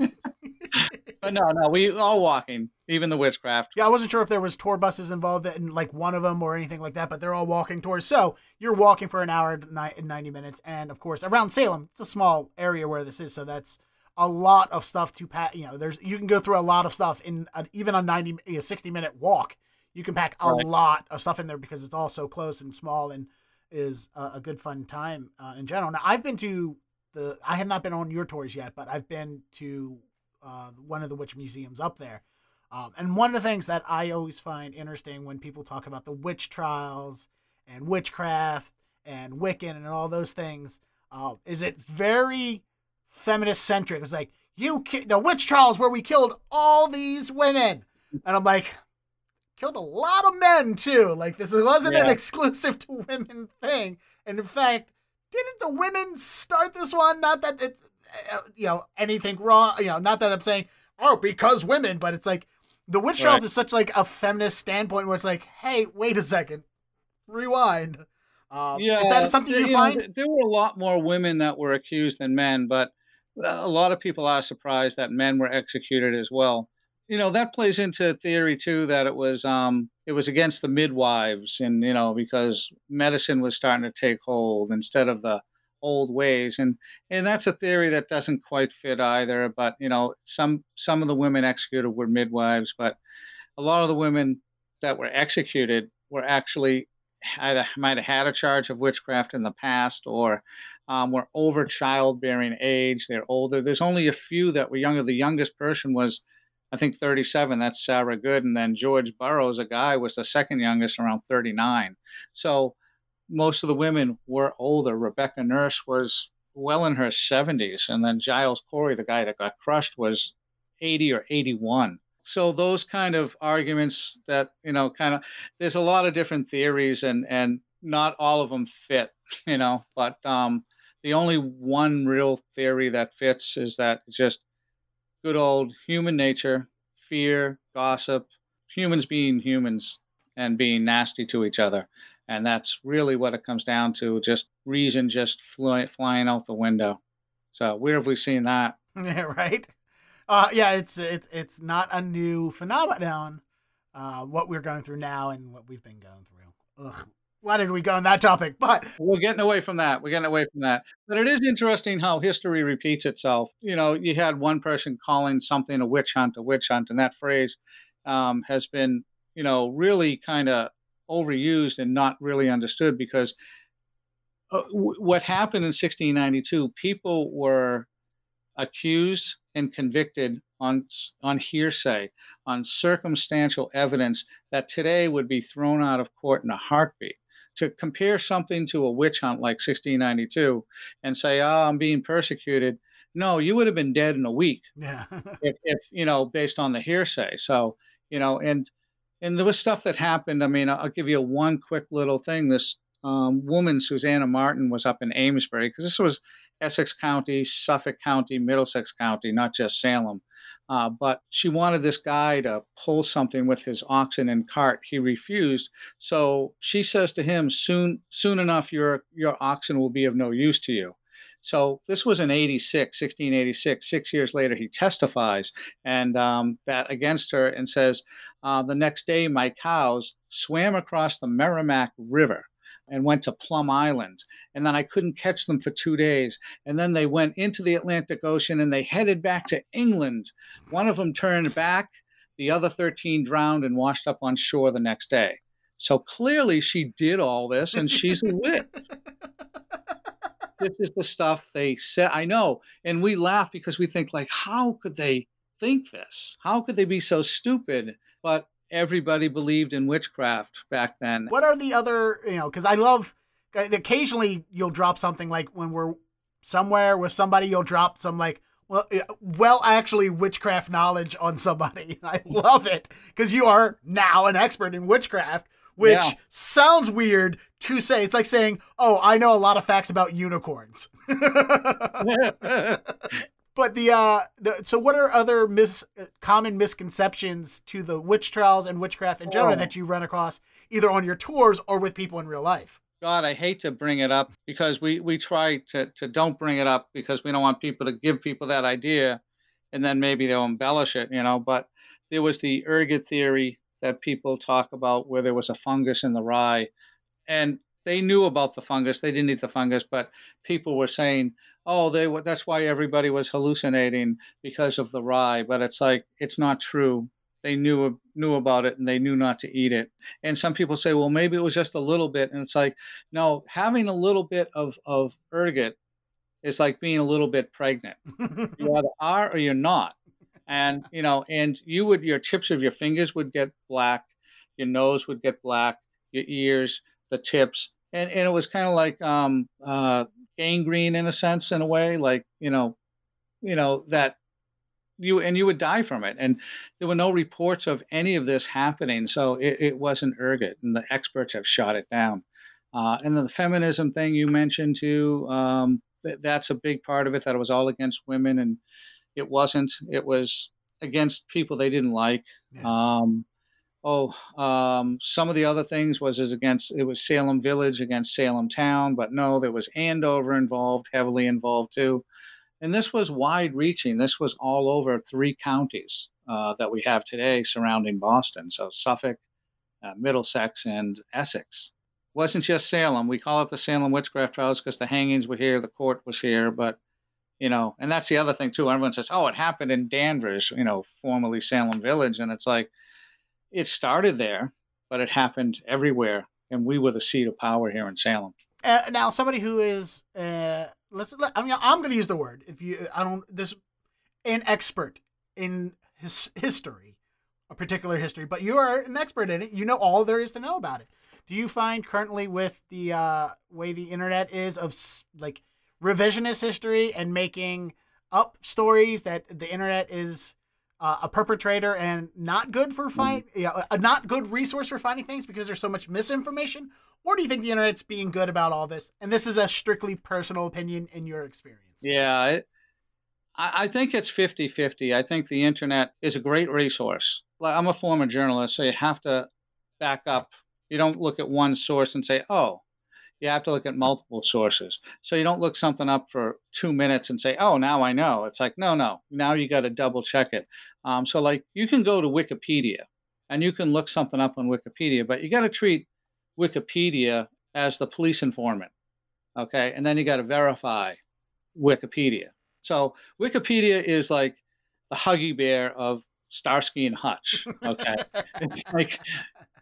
but no, no, we all walking, even the witchcraft. Yeah, I wasn't sure if there was tour buses involved in like one of them or anything like that, but they're all walking tours. So you're walking for an hour and ninety minutes, and of course around Salem, it's a small area where this is, so that's a lot of stuff to pack. You know, there's you can go through a lot of stuff in a, even a 90, a 60 minute walk. You can pack a right. lot of stuff in there because it's all so close and small and is a, good fun time uh, in general. Now, I've been to the, I have not been on your tours yet, but I've been to uh, one of the witch museums up there. Um, and one of the things that I always find interesting when people talk about the witch trials and witchcraft and Wiccan and all those things uh, is it's very feminist centric. It's like you ki- the witch trials where we killed all these women, and I'm like, killed a lot of men too. Like this wasn't yeah. an exclusive to women thing. And in fact, didn't the women start this one? Not that it, uh, you know anything wrong. You know, not that I'm saying oh because women, but it's like the witch trials right. is such like a feminist standpoint where it's like, hey, wait a second, rewind. Uh, yeah, is that something you, you find? Know, there were a lot more women that were accused than men, but a lot of people are surprised that men were executed as well. You know that plays into theory too that it was um, it was against the midwives and you know because medicine was starting to take hold instead of the old ways and and that's a theory that doesn't quite fit either but you know some some of the women executed were midwives but a lot of the women that were executed were actually either might have had a charge of witchcraft in the past or um, were over childbearing age. They're older. There's only a few that were younger. The youngest person was, I think, 37. That's Sarah Good. And then George Burroughs, a guy, was the second youngest, around 39. So most of the women were older. Rebecca Nurse was well in her 70s. And then Giles Corey, the guy that got crushed, was 80 or 81 so those kind of arguments that you know kind of there's a lot of different theories and and not all of them fit you know but um the only one real theory that fits is that just good old human nature fear gossip humans being humans and being nasty to each other and that's really what it comes down to just reason just fly, flying out the window so where have we seen that yeah right uh, yeah, it's it's it's not a new phenomenon. Uh, what we're going through now and what we've been going through. Ugh. Why did we go on that topic? But we're getting away from that. We're getting away from that. But it is interesting how history repeats itself. You know, you had one person calling something a witch hunt, a witch hunt, and that phrase um, has been, you know, really kind of overused and not really understood because uh, w- what happened in 1692, people were accused and convicted on, on hearsay, on circumstantial evidence that today would be thrown out of court in a heartbeat. To compare something to a witch hunt like 1692 and say, oh, I'm being persecuted. No, you would have been dead in a week. Yeah. if, if, you know, based on the hearsay. So, you know, and, and there was stuff that happened. I mean, I'll give you one quick little thing. This um, woman, Susanna Martin, was up in Amesbury because this was Essex County, Suffolk County, Middlesex County, not just Salem. Uh, but she wanted this guy to pull something with his oxen and cart. He refused. So she says to him, "Soon, soon enough, your your oxen will be of no use to you." So this was in 86, 1686. Six years later, he testifies and um, that against her and says, uh, "The next day, my cows swam across the Merrimack River." And went to Plum Island. And then I couldn't catch them for two days. And then they went into the Atlantic Ocean and they headed back to England. One of them turned back, the other 13 drowned and washed up on shore the next day. So clearly she did all this and she's a witch. this is the stuff they said. I know. And we laugh because we think, like, how could they think this? How could they be so stupid? But everybody believed in witchcraft back then. What are the other, you know, because I love occasionally you'll drop something like when we're somewhere with somebody, you'll drop some like, well, eh, well, actually, witchcraft knowledge on somebody. I love it because you are now an expert in witchcraft, which yeah. sounds weird to say. It's like saying, "Oh, I know a lot of facts about unicorns." But the uh, the, so what are other mis common misconceptions to the witch trials and witchcraft in general oh. that you run across either on your tours or with people in real life? God, I hate to bring it up because we we try to to don't bring it up because we don't want people to give people that idea, and then maybe they'll embellish it, you know. But there was the ergot theory that people talk about where there was a fungus in the rye, and they knew about the fungus. They didn't eat the fungus, but people were saying, "Oh, they that's why everybody was hallucinating because of the rye." But it's like it's not true. They knew knew about it and they knew not to eat it. And some people say, "Well, maybe it was just a little bit." And it's like, no, having a little bit of of ergot is like being a little bit pregnant. you either are or you're not. And you know, and you would your tips of your fingers would get black, your nose would get black, your ears, the tips, and, and it was kind of like um, uh, gangrene in a sense, in a way, like you know, you know that you and you would die from it. And there were no reports of any of this happening, so it, it wasn't ergot, and the experts have shot it down. Uh, and then the feminism thing you mentioned too, um, th- that's a big part of it. That it was all against women, and it wasn't. It was against people they didn't like. Yeah. Um, oh, um, some of the other things was is against it was Salem Village against Salem Town, but no, there was Andover involved, heavily involved too, and this was wide-reaching. This was all over three counties uh, that we have today surrounding Boston. So Suffolk, uh, Middlesex, and Essex. It wasn't just Salem. We call it the Salem witchcraft trials because the hangings were here, the court was here, but you know, and that's the other thing too. Everyone says, "Oh, it happened in Danvers," you know, formerly Salem Village, and it's like it started there but it happened everywhere, and we were the seat of power here in Salem. Uh, now, somebody who is uh, let's. Let, I mean, I'm going to use the word. If you, I don't this, an expert in his history, a particular history, but you are an expert in it. You know all there is to know about it. Do you find currently with the uh, way the internet is of like revisionist history and making up stories that the internet is uh, a perpetrator and not good for find, mm. yeah, a not good resource for finding things because there's so much misinformation? Or do you think the internet's being good about all this? And this is a strictly personal opinion in your experience. Yeah, it, I think it's 50 50. I think the internet is a great resource. I'm a former journalist, so you have to back up. You don't look at one source and say, oh, you have to look at multiple sources. So you don't look something up for two minutes and say, oh, now I know. It's like, no, no, now you got to double check it. Um, so, like, you can go to Wikipedia and you can look something up on Wikipedia, but you got to treat Wikipedia as the police informant. Okay. And then you got to verify Wikipedia. So Wikipedia is like the Huggy Bear of Starsky and Hutch. Okay. it's like,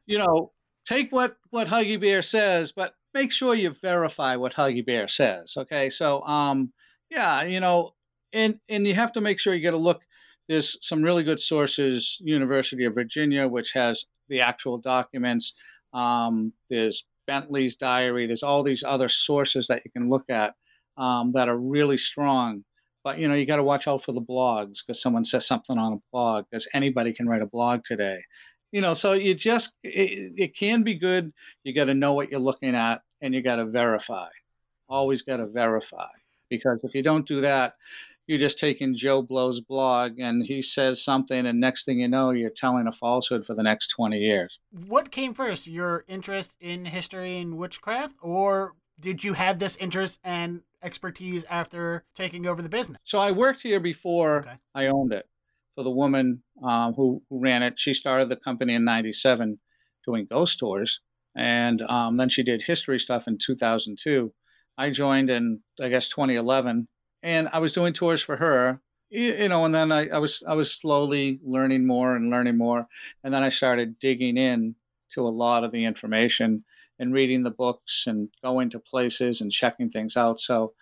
you know, take what, what Huggy Bear says, but make sure you verify what Huggy Bear says. Okay. So, um, yeah, you know, and, and you have to make sure you get a look. There's some really good sources, University of Virginia, which has the actual documents. Um, there's Bentley's diary. There's all these other sources that you can look at um, that are really strong. But you know, you got to watch out for the blogs because someone says something on a blog. Because anybody can write a blog today. You know, so you just it, it can be good. You got to know what you're looking at, and you got to verify. Always got to verify because if you don't do that, you're just taking Joe Blow's blog and he says something, and next thing you know, you're telling a falsehood for the next 20 years. What came first, your interest in history and witchcraft, or did you have this interest and expertise after taking over the business? So I worked here before okay. I owned it for the woman um, who, who, ran it. She started the company in 97 doing ghost tours, and um, then she did history stuff in 2002. I joined in, I guess, 2011 and I was doing tours for her, you know, and then I, I was I was slowly learning more and learning more, and then I started digging in to a lot of the information and reading the books and going to places and checking things out. So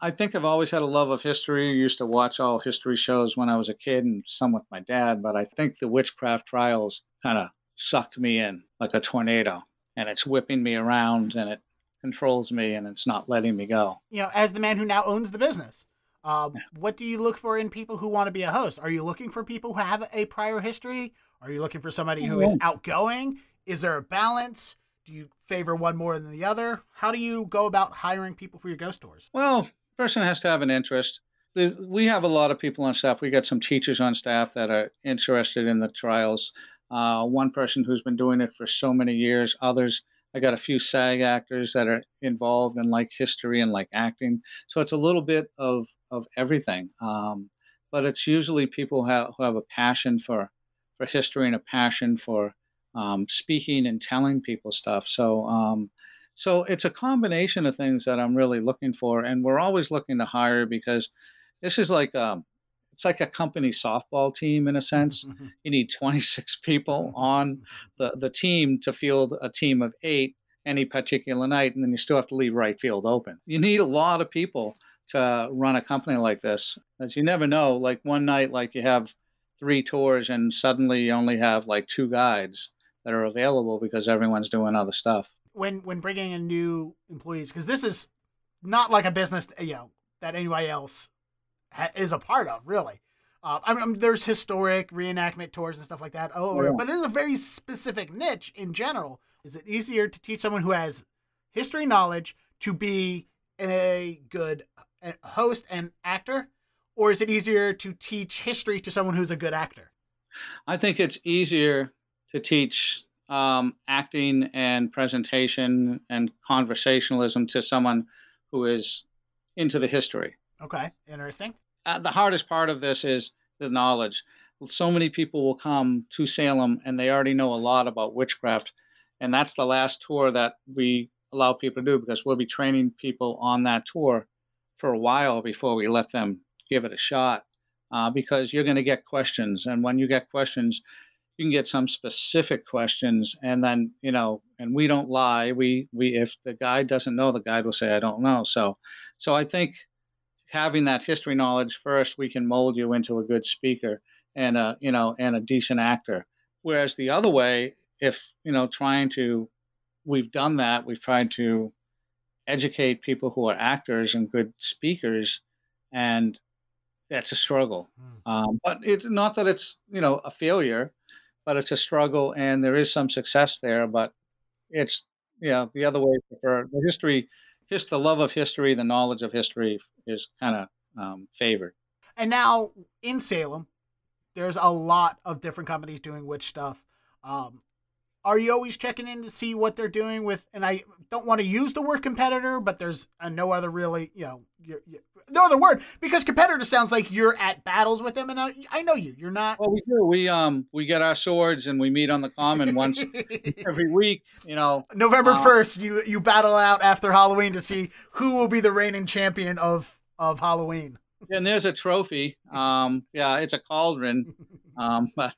I think I've always had a love of history. I used to watch all history shows when I was a kid and some with my dad, but I think the witchcraft trials kind of sucked me in like a tornado and it's whipping me around and it controls me and it's not letting me go. You know, as the man who now owns the business, uh, what do you look for in people who want to be a host? Are you looking for people who have a prior history? Are you looking for somebody who is outgoing? Is there a balance? Do you favor one more than the other? How do you go about hiring people for your ghost tours? Well, person has to have an interest. There's, we have a lot of people on staff. We got some teachers on staff that are interested in the trials. Uh, one person who's been doing it for so many years. Others I got a few SAG actors that are involved in like history and like acting. So it's a little bit of of everything. Um, but it's usually people who have, who have a passion for for history and a passion for um, speaking and telling people stuff. So um, so it's a combination of things that I'm really looking for, and we're always looking to hire because this is like um, it's like a company softball team in a sense. Mm-hmm. You need 26 people mm-hmm. on the, the team to field a team of eight any particular night, and then you still have to leave right field open. You need a lot of people to run a company like this, as you never know. Like one night, like you have three tours, and suddenly you only have like two guides that are available because everyone's doing other stuff. When when bringing in new employees, because this is not like a business, you know, that anybody else ha- is a part of, really. Uh, I mean, there's historic reenactment tours and stuff like that. Oh, yeah. but it's a very specific niche in general. Is it easier to teach someone who has history knowledge to be a good host and actor, or is it easier to teach history to someone who's a good actor? I think it's easier to teach um, acting and presentation and conversationalism to someone who is into the history. Okay, interesting uh, the hardest part of this is the knowledge. So many people will come to Salem and they already know a lot about witchcraft. And that's the last tour that we allow people to do because we'll be training people on that tour for a while before we let them give it a shot. Uh, because you're going to get questions. And when you get questions, you can get some specific questions and then you know and we don't lie. We we if the guide doesn't know the guide will say i don't know. So so i think having that history knowledge first we can mold you into a good speaker and a you know and a decent actor. Whereas the other way if you know trying to we've done that we've tried to educate people who are actors and good speakers and that's a struggle. Mm. um, but it's not that it's you know a failure but it's a struggle and there is some success there but it's yeah the other way for the history just the love of history the knowledge of history is kind of um, favored. And now in salem there's a lot of different companies doing witch stuff. Um, are you always checking in to see what they're doing with and i don't want to use the word competitor but there's a no other really you know you're, you're, no other word because competitor sounds like you're at battles with them and I, I know you you're not well we do. We um we get our swords and we meet on the common once every week you know november uh, 1st you you battle out after halloween to see who will be the reigning champion of of halloween. And there's a trophy um yeah it's a cauldron um but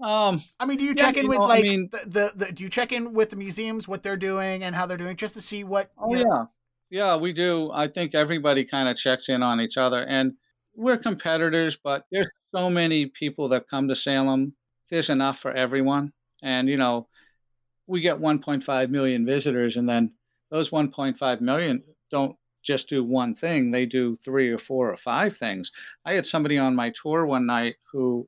um, I mean, do you yeah, check in with know, like I mean, the, the, the, do you check in with the museums what they're doing and how they're doing just to see what? Oh yeah, know? yeah, we do. I think everybody kind of checks in on each other, and we're competitors, but there's so many people that come to Salem. There's enough for everyone, and you know, we get 1.5 million visitors, and then those 1.5 million don't just do one thing; they do three or four or five things. I had somebody on my tour one night who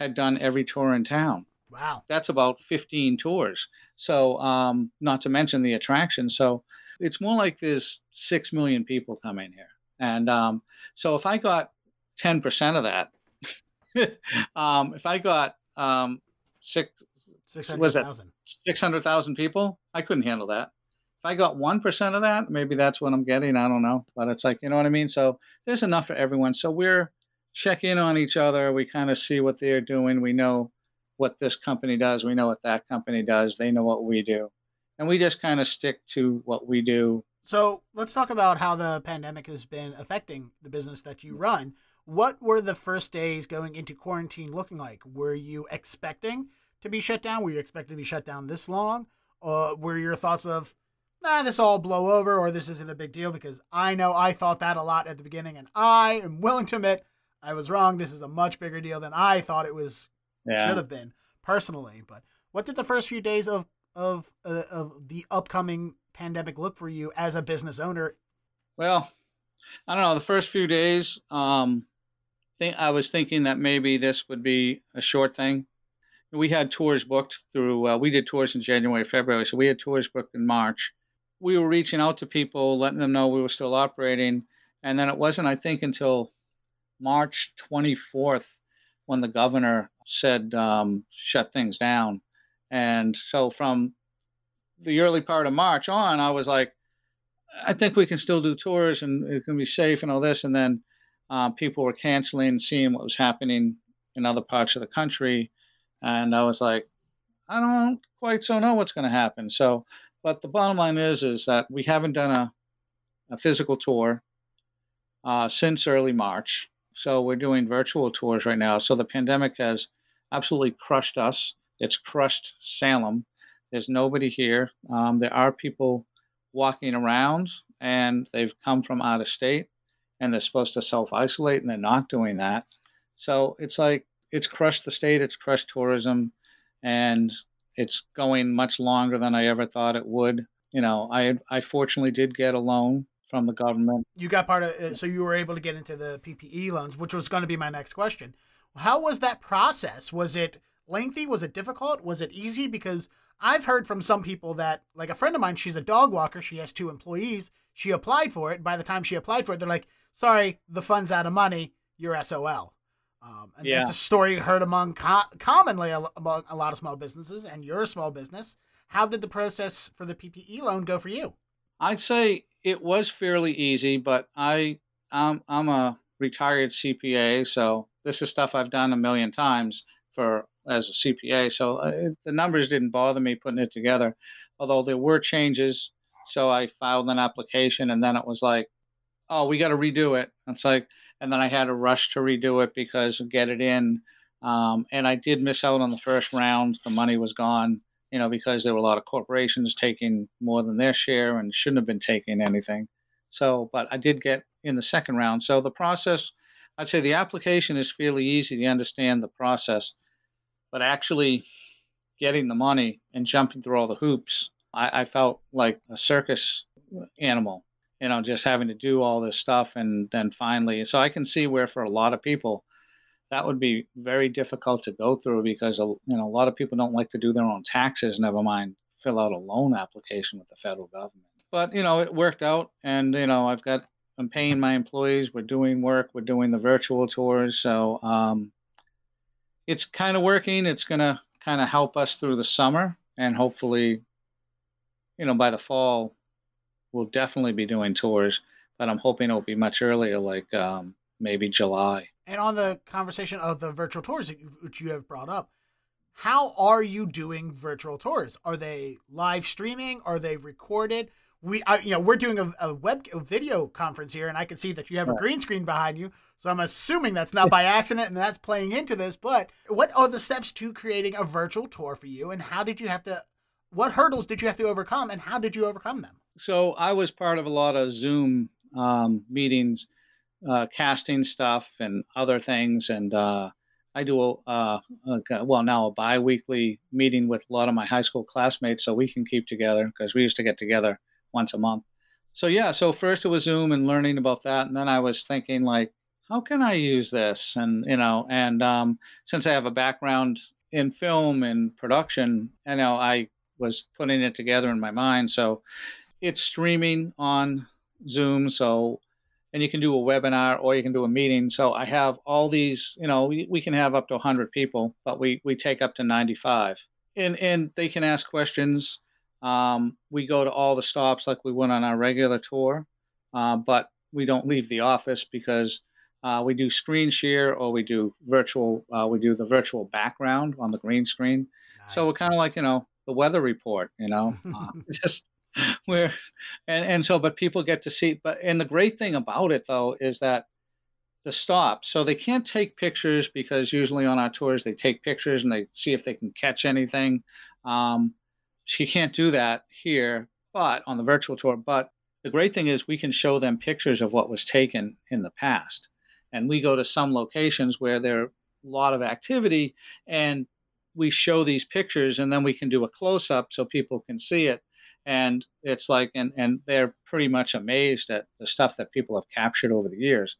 had done every tour in town. Wow. That's about 15 tours. So, um, not to mention the attraction. So, it's more like there's 6 million people coming here. And um, so, if I got 10% of that, um, if I got um, six, 600,000 600,000 people, I couldn't handle that. If I got 1% of that, maybe that's what I'm getting. I don't know. But it's like, you know what I mean? So, there's enough for everyone. So, we're, check in on each other. We kind of see what they're doing. We know what this company does. We know what that company does. They know what we do. And we just kind of stick to what we do. So let's talk about how the pandemic has been affecting the business that you run. What were the first days going into quarantine looking like? Were you expecting to be shut down? Were you expecting to be shut down this long? Or were your thoughts of, nah, this all blow over or this isn't a big deal? Because I know I thought that a lot at the beginning, and I am willing to admit I was wrong. This is a much bigger deal than I thought it was yeah. should have been personally. But what did the first few days of of uh, of the upcoming pandemic look for you as a business owner? Well, I don't know. The first few days, um, think I was thinking that maybe this would be a short thing. We had tours booked through. Uh, we did tours in January, February, so we had tours booked in March. We were reaching out to people, letting them know we were still operating, and then it wasn't, I think, until March 24th when the governor said um, shut things down. And so from the early part of March on, I was like, I think we can still do tours and it can be safe and all this. And then uh, people were canceling, seeing what was happening in other parts of the country. And I was like, I don't quite so know what's going to happen. So, but the bottom line is, is that we haven't done a, a physical tour uh, since early March. So we're doing virtual tours right now. So the pandemic has absolutely crushed us. It's crushed Salem. There's nobody here. Um, there are people walking around and they've come from out of state and they're supposed to self isolate and they're not doing that. So it's like it's crushed the state, it's crushed tourism, and it's going much longer than I ever thought it would. You know, I I fortunately did get a loan from the government. You got part of uh, so you were able to get into the PPE loans, which was going to be my next question. How was that process? Was it lengthy? Was it difficult? Was it easy? Because I've heard from some people that, like a friend of mine, she's a dog walker. She has two employees. She applied for it. By the time she applied for it, they're like, "Sorry, the fund's out of money. You're SOL." Um, and yeah. that's a story heard among co- commonly among a lot of small businesses. And you're a small business. How did the process for the PPE loan go for you? I'd say it was fairly easy, but I I'm, I'm a retired CPA, so this is stuff I've done a million times for as a CPA. So uh, it, the numbers didn't bother me putting it together, although there were changes. So I filed an application, and then it was like, oh, we got to redo it. It's like, and then I had to rush to redo it because get it in Um, and I did miss out on the first round. The money was gone, you know, because there were a lot of corporations taking more than their share and shouldn't have been taking anything. So, but I did get in the second round. So the process, I'd say the application is fairly easy to understand the process, but actually getting the money and jumping through all the hoops, I, I felt like a circus animal, you know, just having to do all this stuff and then finally. So I can see where for a lot of people, that would be very difficult to go through because you know a lot of people don't like to do their own taxes. Never mind fill out a loan application with the federal government. But you know it worked out, and you know I've got I'm paying my employees. We're doing work. We're doing the virtual tours, so um, it's kind of working. It's gonna kind of help us through the summer, and hopefully, you know by the fall, we'll definitely be doing tours. But I'm hoping it'll be much earlier, like um, maybe July. And on the conversation of the virtual tours, which you have brought up, how are you doing virtual tours? Are they live streaming? Are they recorded? We, I, you know, we're doing a, a web a video conference here, and I can see that you have a green screen behind you. So I'm assuming that's not by accident, and that's playing into this. But what are the steps to creating a virtual tour for you, and how did you have to? What hurdles did you have to overcome, and how did you overcome them? So I was part of a lot of Zoom um, meetings uh, casting stuff and other things. And uh, I do a, uh, a, well now a biweekly meeting with a lot of my high school classmates so we can keep together because we used to get together once a month. So yeah, so first it was Zoom and learning about that, and then I was thinking like, how can I use this? And you know, and um, since I have a background in film and production, you know, I was putting it together in my mind. So it's streaming on Zoom, so and you can do a webinar or you can do a meeting. So I have all these, you know, we, we can have up to 100 people, but we, we take up to 95. And, and they can ask questions. Um, we go to all the stops like we went on our regular tour, uh, but we don't leave the office because uh, we do screen share or we do virtual, uh, we do the virtual background on the green screen. Nice. So we're kind of like, you know, the weather report, you know, uh, just where and and so but people get to see but and the great thing about it though is that the stop so they can't take pictures because usually on our tours they take pictures and they see if they can catch anything. Um, so you can't do that here but on the virtual tour but the great thing is we can show them pictures of what was taken in the past. And we go to some locations where there are a lot of activity and we show these pictures and then we can do a close up so people can see it and it's like and and they're pretty much amazed at the stuff that people have captured over the years.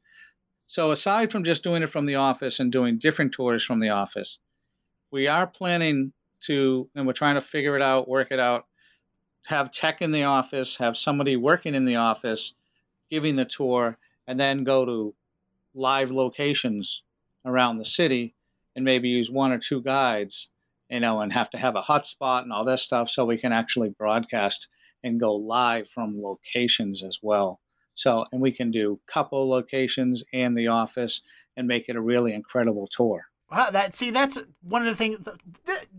So aside from just doing it from the office and doing different tours from the office we are planning to and we're trying to figure it out work it out have tech in the office have somebody working in the office giving the tour and then go to live locations around the city and maybe use one or two guides you know, and have to have a hotspot and all this stuff so we can actually broadcast and go live from locations as well. So, and we can do couple locations and the office and make it a really incredible tour. Wow, that see, that's one of the things.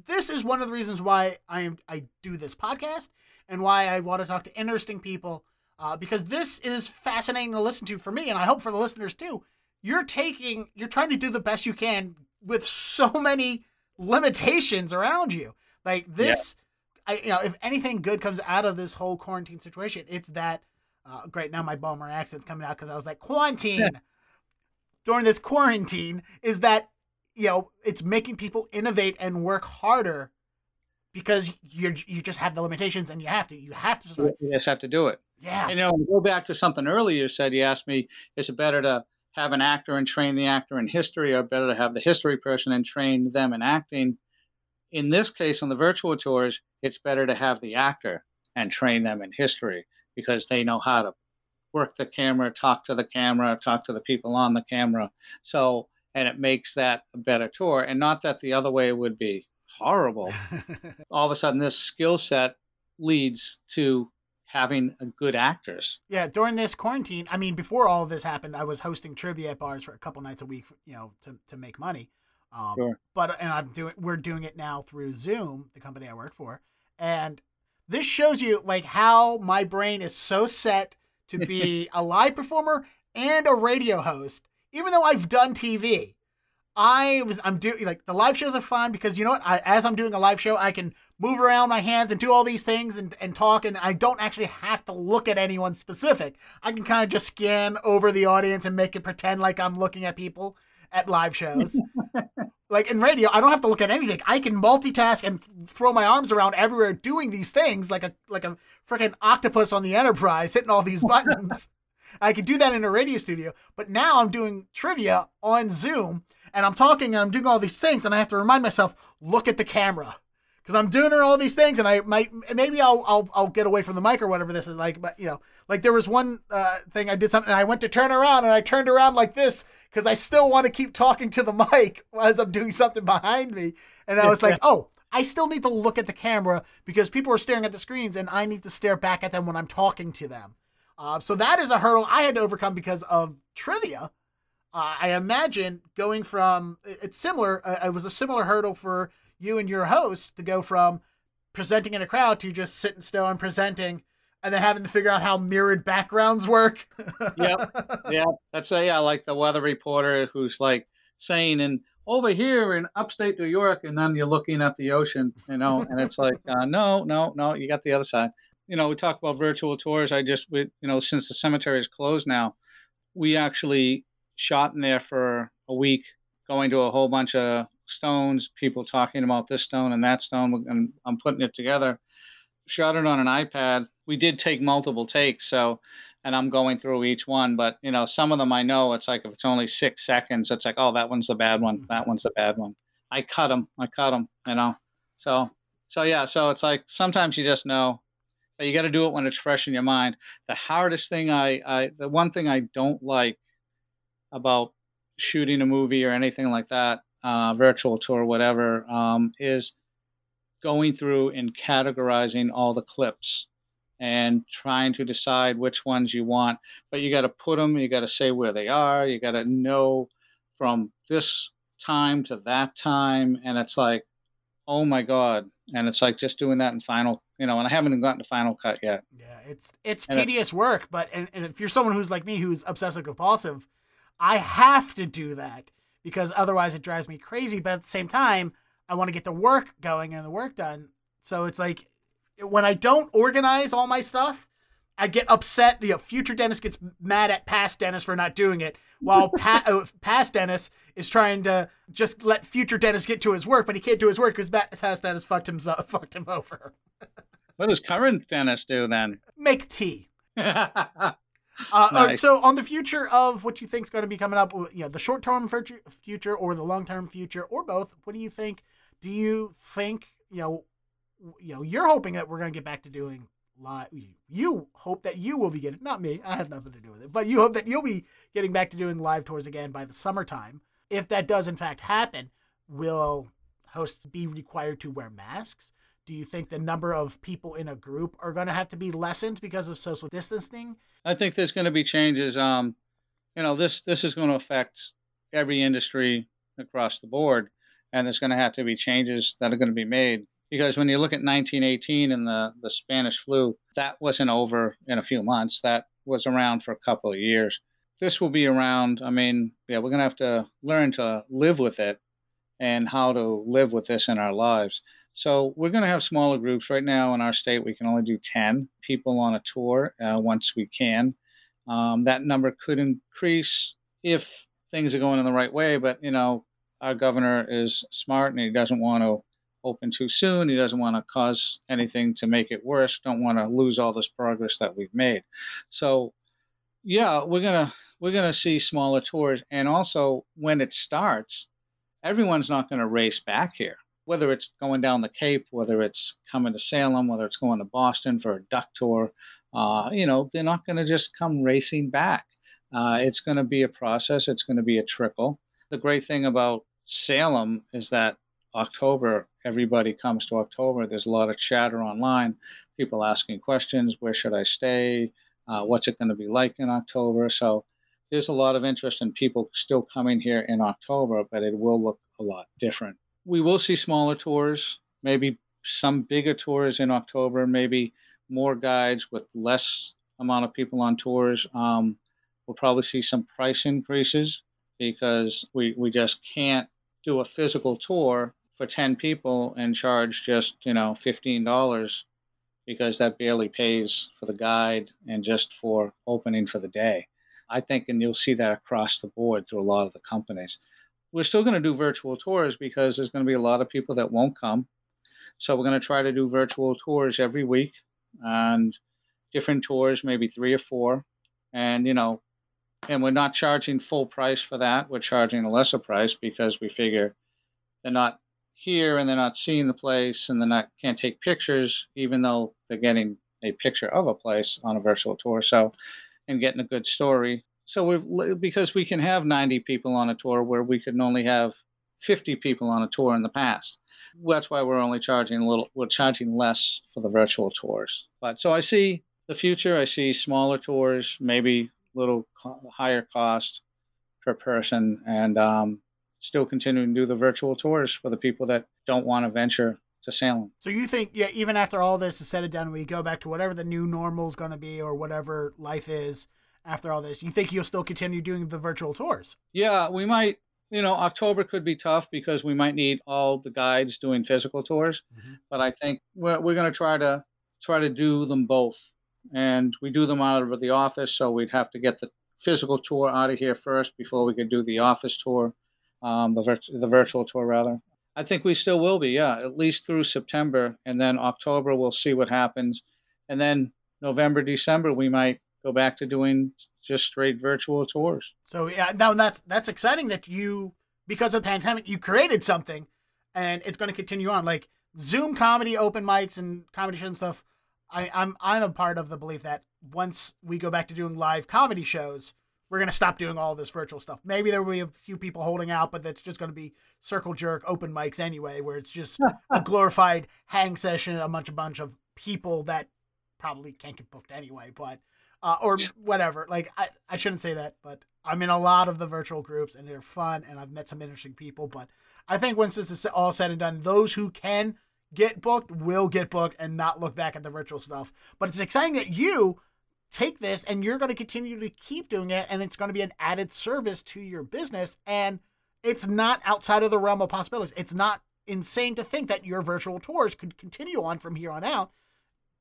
This is one of the reasons why I am I do this podcast and why I want to talk to interesting people uh, because this is fascinating to listen to for me, and I hope for the listeners too. You're taking, you're trying to do the best you can with so many limitations around you. Like this, yeah. I you know, if anything good comes out of this whole quarantine situation, it's that. Uh, great, now my Balmer accent's coming out because I was like quarantine during this quarantine. Is that you know it's making people innovate and work harder because you you just have the limitations and you have to you have to you just have to do it. Yeah. You know, go back to something earlier you said. You asked me, is it better to have an actor and train the actor in history, or better to have the history person and train them in acting. In this case, on the virtual tours, it's better to have the actor and train them in history because they know how to work the camera, talk to the camera, talk to the people on the camera. So, and it makes that a better tour. And not that the other way would be horrible. All of a sudden, this skill set leads to having a good actors. Yeah, during this quarantine, I mean, before all of this happened, I was hosting trivia at bars for a couple nights a week, you know, to, to make money. Um, sure. But and I'm doing we're doing it now through Zoom, the company I work for, and this shows you like how my brain is so set to be a live performer and a radio host, even though I've done TV. I was I'm doing like the live shows are fun because you know what? I, as I'm doing a live show, I can move around my hands and do all these things and, and talk, and I don't actually have to look at anyone specific. I can kind of just scan over the audience and make it pretend like I'm looking at people at live shows. like in radio, I don't have to look at anything. I can multitask and throw my arms around everywhere doing these things like a like a freaking octopus on the Enterprise hitting all these buttons. I could do that in a radio studio, but now I'm doing trivia on Zoom and I'm talking and I'm doing all these things and I have to remind myself, look at the camera. Because I'm doing all these things and I might maybe I'll, I'll I'll get away from the mic or whatever this is like, but you know, like there was one uh, thing I did something and I went to turn around and I turned around like this because I still want to keep talking to the mic as I'm doing something behind me. And I was like, oh, I still need to look at the camera because people are staring at the screens and I need to stare back at them when I'm talking to them. Uh, so that is a hurdle I had to overcome because of trivia. Uh, I imagine going from it's similar. Uh, it was a similar hurdle for you and your host to go from presenting in a crowd to just sitting still and presenting and then having to figure out how mirrored backgrounds work. yeah, yeah, that's a yeah, like the weather reporter who's like saying and over here in upstate New York, and then you're looking at the ocean, you know, and it's like, uh, no, no, no, you got the other side. You know, we talk about virtual tours. I just, we, you know, since the cemetery is closed now, we actually shot in there for a week, going to a whole bunch of stones, people talking about this stone and that stone, and I'm putting it together shot it on an iPad. We did take multiple takes, so and I'm going through each one, but you know, some of them I know it's like if it's only six seconds, it's like, oh, that one's the bad one, that one's the bad one. I cut them, I cut them, you know. So, so yeah, so it's like sometimes you just know, but you got to do it when it's fresh in your mind. The hardest thing I, I, the one thing I don't like about shooting a movie or anything like that, uh, virtual tour, whatever, um, is going through and categorizing all the clips and trying to decide which ones you want. But you got to put them, you got to say where they are, you got to know from this time to that time. And it's like, oh my God. And it's like just doing that in final, you know, and I haven't even gotten to final cut yet. Yeah, it's it's and tedious it, work, but and, and if you're someone who's like me who's obsessive compulsive, I have to do that because otherwise it drives me crazy. But at the same time, I want to get the work going and the work done. So it's like when I don't organize all my stuff, I get upset. You know, future Dennis gets mad at past Dennis for not doing it, while pa- uh, past Dennis is trying to just let future Dennis get to his work, but he can't do his work because past Dennis fucked him fucked him over. what does current Dennis do then? Make tea. uh, nice. So, on the future of what you think is going to be coming up, you know, the short term future or the long term future or both, what do you think do you think you know you know you're hoping that we're going to get back to doing live you hope that you will be getting not me i have nothing to do with it but you hope that you'll be getting back to doing live tours again by the summertime if that does in fact happen will hosts be required to wear masks do you think the number of people in a group are going to have to be lessened because of social distancing i think there's going to be changes um you know this this is going to affect every industry across the board and there's going to have to be changes that are going to be made because when you look at 1918 and the, the Spanish flu, that wasn't over in a few months. That was around for a couple of years. This will be around. I mean, yeah, we're going to have to learn to live with it and how to live with this in our lives. So we're going to have smaller groups. Right now in our state, we can only do 10 people on a tour uh, once we can. Um, that number could increase if things are going in the right way, but you know, our governor is smart and he doesn't want to open too soon. He doesn't want to cause anything to make it worse. Don't want to lose all this progress that we've made. So, yeah, we're gonna we're gonna see smaller tours, and also when it starts, everyone's not going to race back here. Whether it's going down the Cape, whether it's coming to Salem, whether it's going to Boston for a duck tour, uh, you know, they're not going to just come racing back. Uh, it's going to be a process. It's going to be a trickle. The great thing about Salem is that October, everybody comes to October. There's a lot of chatter online, people asking questions where should I stay? Uh, what's it going to be like in October? So there's a lot of interest in people still coming here in October, but it will look a lot different. We will see smaller tours, maybe some bigger tours in October, maybe more guides with less amount of people on tours. Um, we'll probably see some price increases because we, we just can't do a physical tour for 10 people and charge just, you know, $15 because that barely pays for the guide and just for opening for the day. I think, and you'll see that across the board through a lot of the companies. We're still going to do virtual tours because there's going to be a lot of people that won't come. So we're going to try to do virtual tours every week and different tours, maybe three or four. And, you know, and we're not charging full price for that. We're charging a lesser price because we figure they're not here and they're not seeing the place and they're not can't take pictures, even though they're getting a picture of a place on a virtual tour. So, and getting a good story. So we've because we can have 90 people on a tour where we could only have 50 people on a tour in the past. That's why we're only charging a little. We're charging less for the virtual tours. But so I see the future. I see smaller tours, maybe a little higher cost per person, and um, still continuing to do the virtual tours for the people that don't want to venture to Salem. So you think, yeah, even after all this is said and done, we go back to whatever the new normal is going to be or whatever life is after all this, you think you'll still continue doing the virtual tours? Yeah, we might. You know, October could be tough because we might need all the guides doing physical tours, mm-hmm. but I think we're, we're going to try to try to do them both and we do them out of the office. So we'd have to get the physical tour out of here first before we could do the office tour, um, the virt- the virtual tour rather. I think we still will be, yeah, at least through September, and then October we'll see what happens, and then November, December we might go back to doing just straight virtual tours. So yeah, now that's that's exciting that you because of the pandemic you created something, and it's going to continue on like Zoom comedy open mics and comedy shows and stuff I, I'm I'm a part of the belief that once we go back to doing live comedy shows, we're gonna stop doing all this virtual stuff. Maybe there will be a few people holding out, but that's just gonna be circle jerk open mics anyway, where it's just a glorified hang session, a bunch a bunch of people that probably can't get booked anyway, but uh, or whatever. Like I, I shouldn't say that, but I'm in a lot of the virtual groups and they're fun and I've met some interesting people. But I think once this is all said and done, those who can get booked will get booked and not look back at the virtual stuff. But it's exciting that you take this and you're going to continue to keep doing it and it's going to be an added service to your business and it's not outside of the realm of possibilities. It's not insane to think that your virtual tours could continue on from here on out.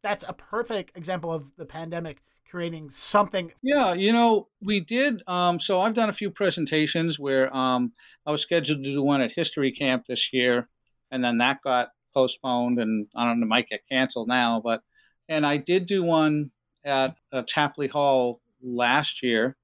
That's a perfect example of the pandemic creating something. Yeah, you know, we did. Um, so I've done a few presentations where um, I was scheduled to do one at History Camp this year, and then that got postponed, and I don't know, might get canceled now. But and I did do one at uh, Tapley Hall last year,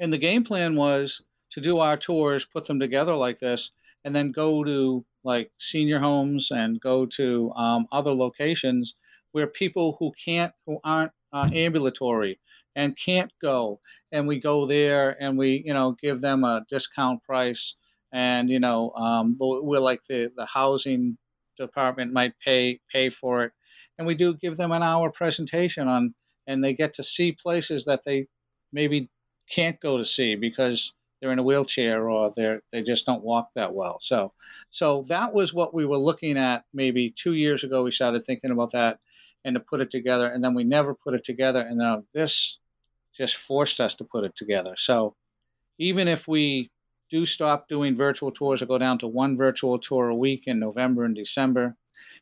and the game plan was to do our tours, put them together like this, and then go to like senior homes and go to um, other locations where people who can't, who aren't uh, ambulatory and can't go, and we go there and we, you know, give them a discount price and you know um, we're like the the housing department might pay pay for it, and we do give them an hour presentation on, and they get to see places that they maybe can't go to see because they're in a wheelchair or they're they just don't walk that well. So, so that was what we were looking at maybe two years ago. We started thinking about that and to put it together, and then we never put it together, and now this just forced us to put it together. So, even if we do stop doing virtual tours or go down to one virtual tour a week in November and December,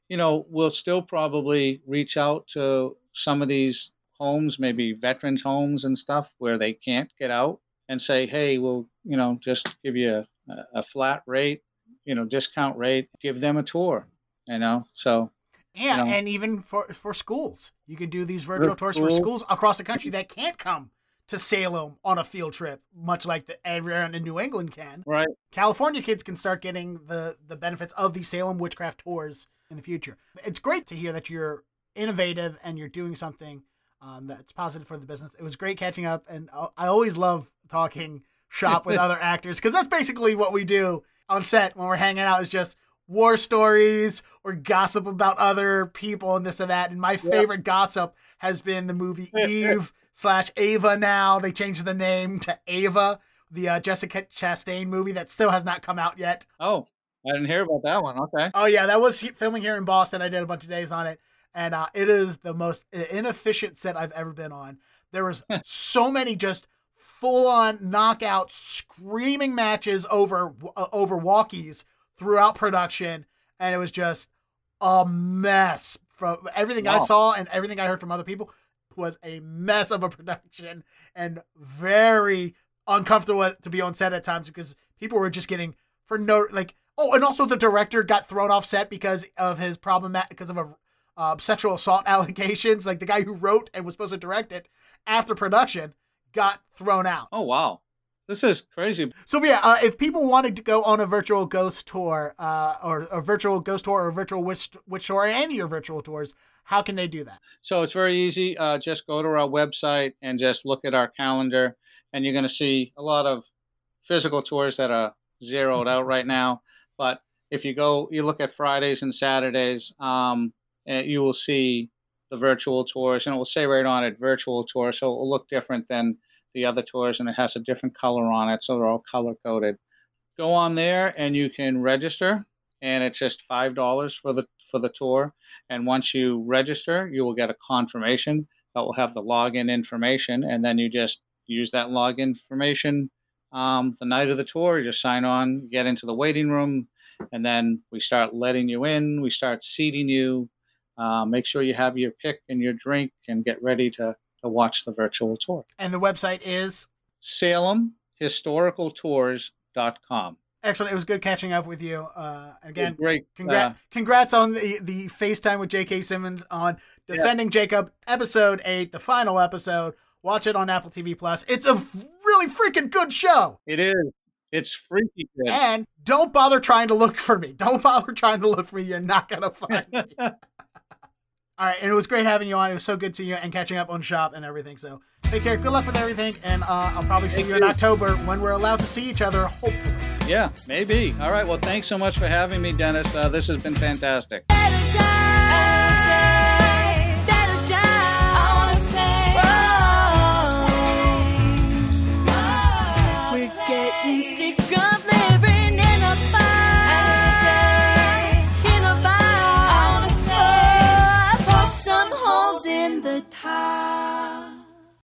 you know, we'll still probably reach out to some of these homes, maybe veterans homes and stuff where they can't get out and say, hey, we'll, you know, just give you a, a flat rate, you know, discount rate, give them a tour, you know, so. Yeah, you know, and even for for schools, you could do these virtual tours for schools across the country that can't come to Salem on a field trip, much like the everyone in New England can. Right. California kids can start getting the the benefits of the Salem witchcraft tours in the future. It's great to hear that you're innovative and you're doing something um, that's positive for the business. It was great catching up, and I always love talking shop with other actors because that's basically what we do on set when we're hanging out. Is just war stories or gossip about other people and this and that. And my favorite gossip has been the movie Eve slash Ava now. They changed the name to Ava, the uh, Jessica Chastain movie that still has not come out yet. Oh, I didn't hear about that one. Okay. Oh yeah, that was filming here in Boston. I did a bunch of days on it, and uh, it is the most inefficient set I've ever been on. There was so many just full on knockout, screaming matches over uh, over walkies throughout production, and it was just a mess. From everything I saw and everything I heard from other people, was a mess of a production and very uncomfortable to be on set at times because people were just getting for no like. Oh, and also the director got thrown off set because of his problem because of a uh, sexual assault allegations. Like the guy who wrote and was supposed to direct it after production got thrown out. Oh wow, this is crazy. So yeah, uh, if people wanted to go on a virtual ghost tour, uh, or a virtual ghost tour, or a virtual witch witch tour, or any of your virtual tours, how can they do that? So it's very easy. Uh, just go to our website and just look at our calendar, and you're going to see a lot of physical tours that are zeroed out right now. But if you go, you look at Fridays and Saturdays, um, and you will see the virtual tours, and it will say right on it virtual tour, so it will look different than the other tours, and it has a different color on it, so they're all color coded. Go on there, and you can register, and it's just five dollars for the for the tour. And once you register, you will get a confirmation that will have the login information, and then you just use that login information um, the night of the tour. You just sign on, get into the waiting room, and then we start letting you in. We start seating you. Uh, make sure you have your pick and your drink, and get ready to to watch the virtual tour. And the website is SalemHistoricalTours.com. excellent. It was good catching up with you. Uh, again, great. Congrats, uh, congrats on the the FaceTime with J.K. Simmons on defending Jacob, episode eight, the final episode. Watch it on Apple TV Plus. It's a really freaking good show. it is. It's freaky good. And don't bother trying to look for me. Don't bother trying to look for me. You're not gonna find me. All right, and it was great having you on. It was so good to you and catching up on shop and everything. So take care. Good luck with everything, and uh, I'll probably see Thank you in. October when we're allowed to see each other. Hopefully. Yeah, maybe. All right. Well, thanks so much for having me, Dennis. Uh, this has been fantastic.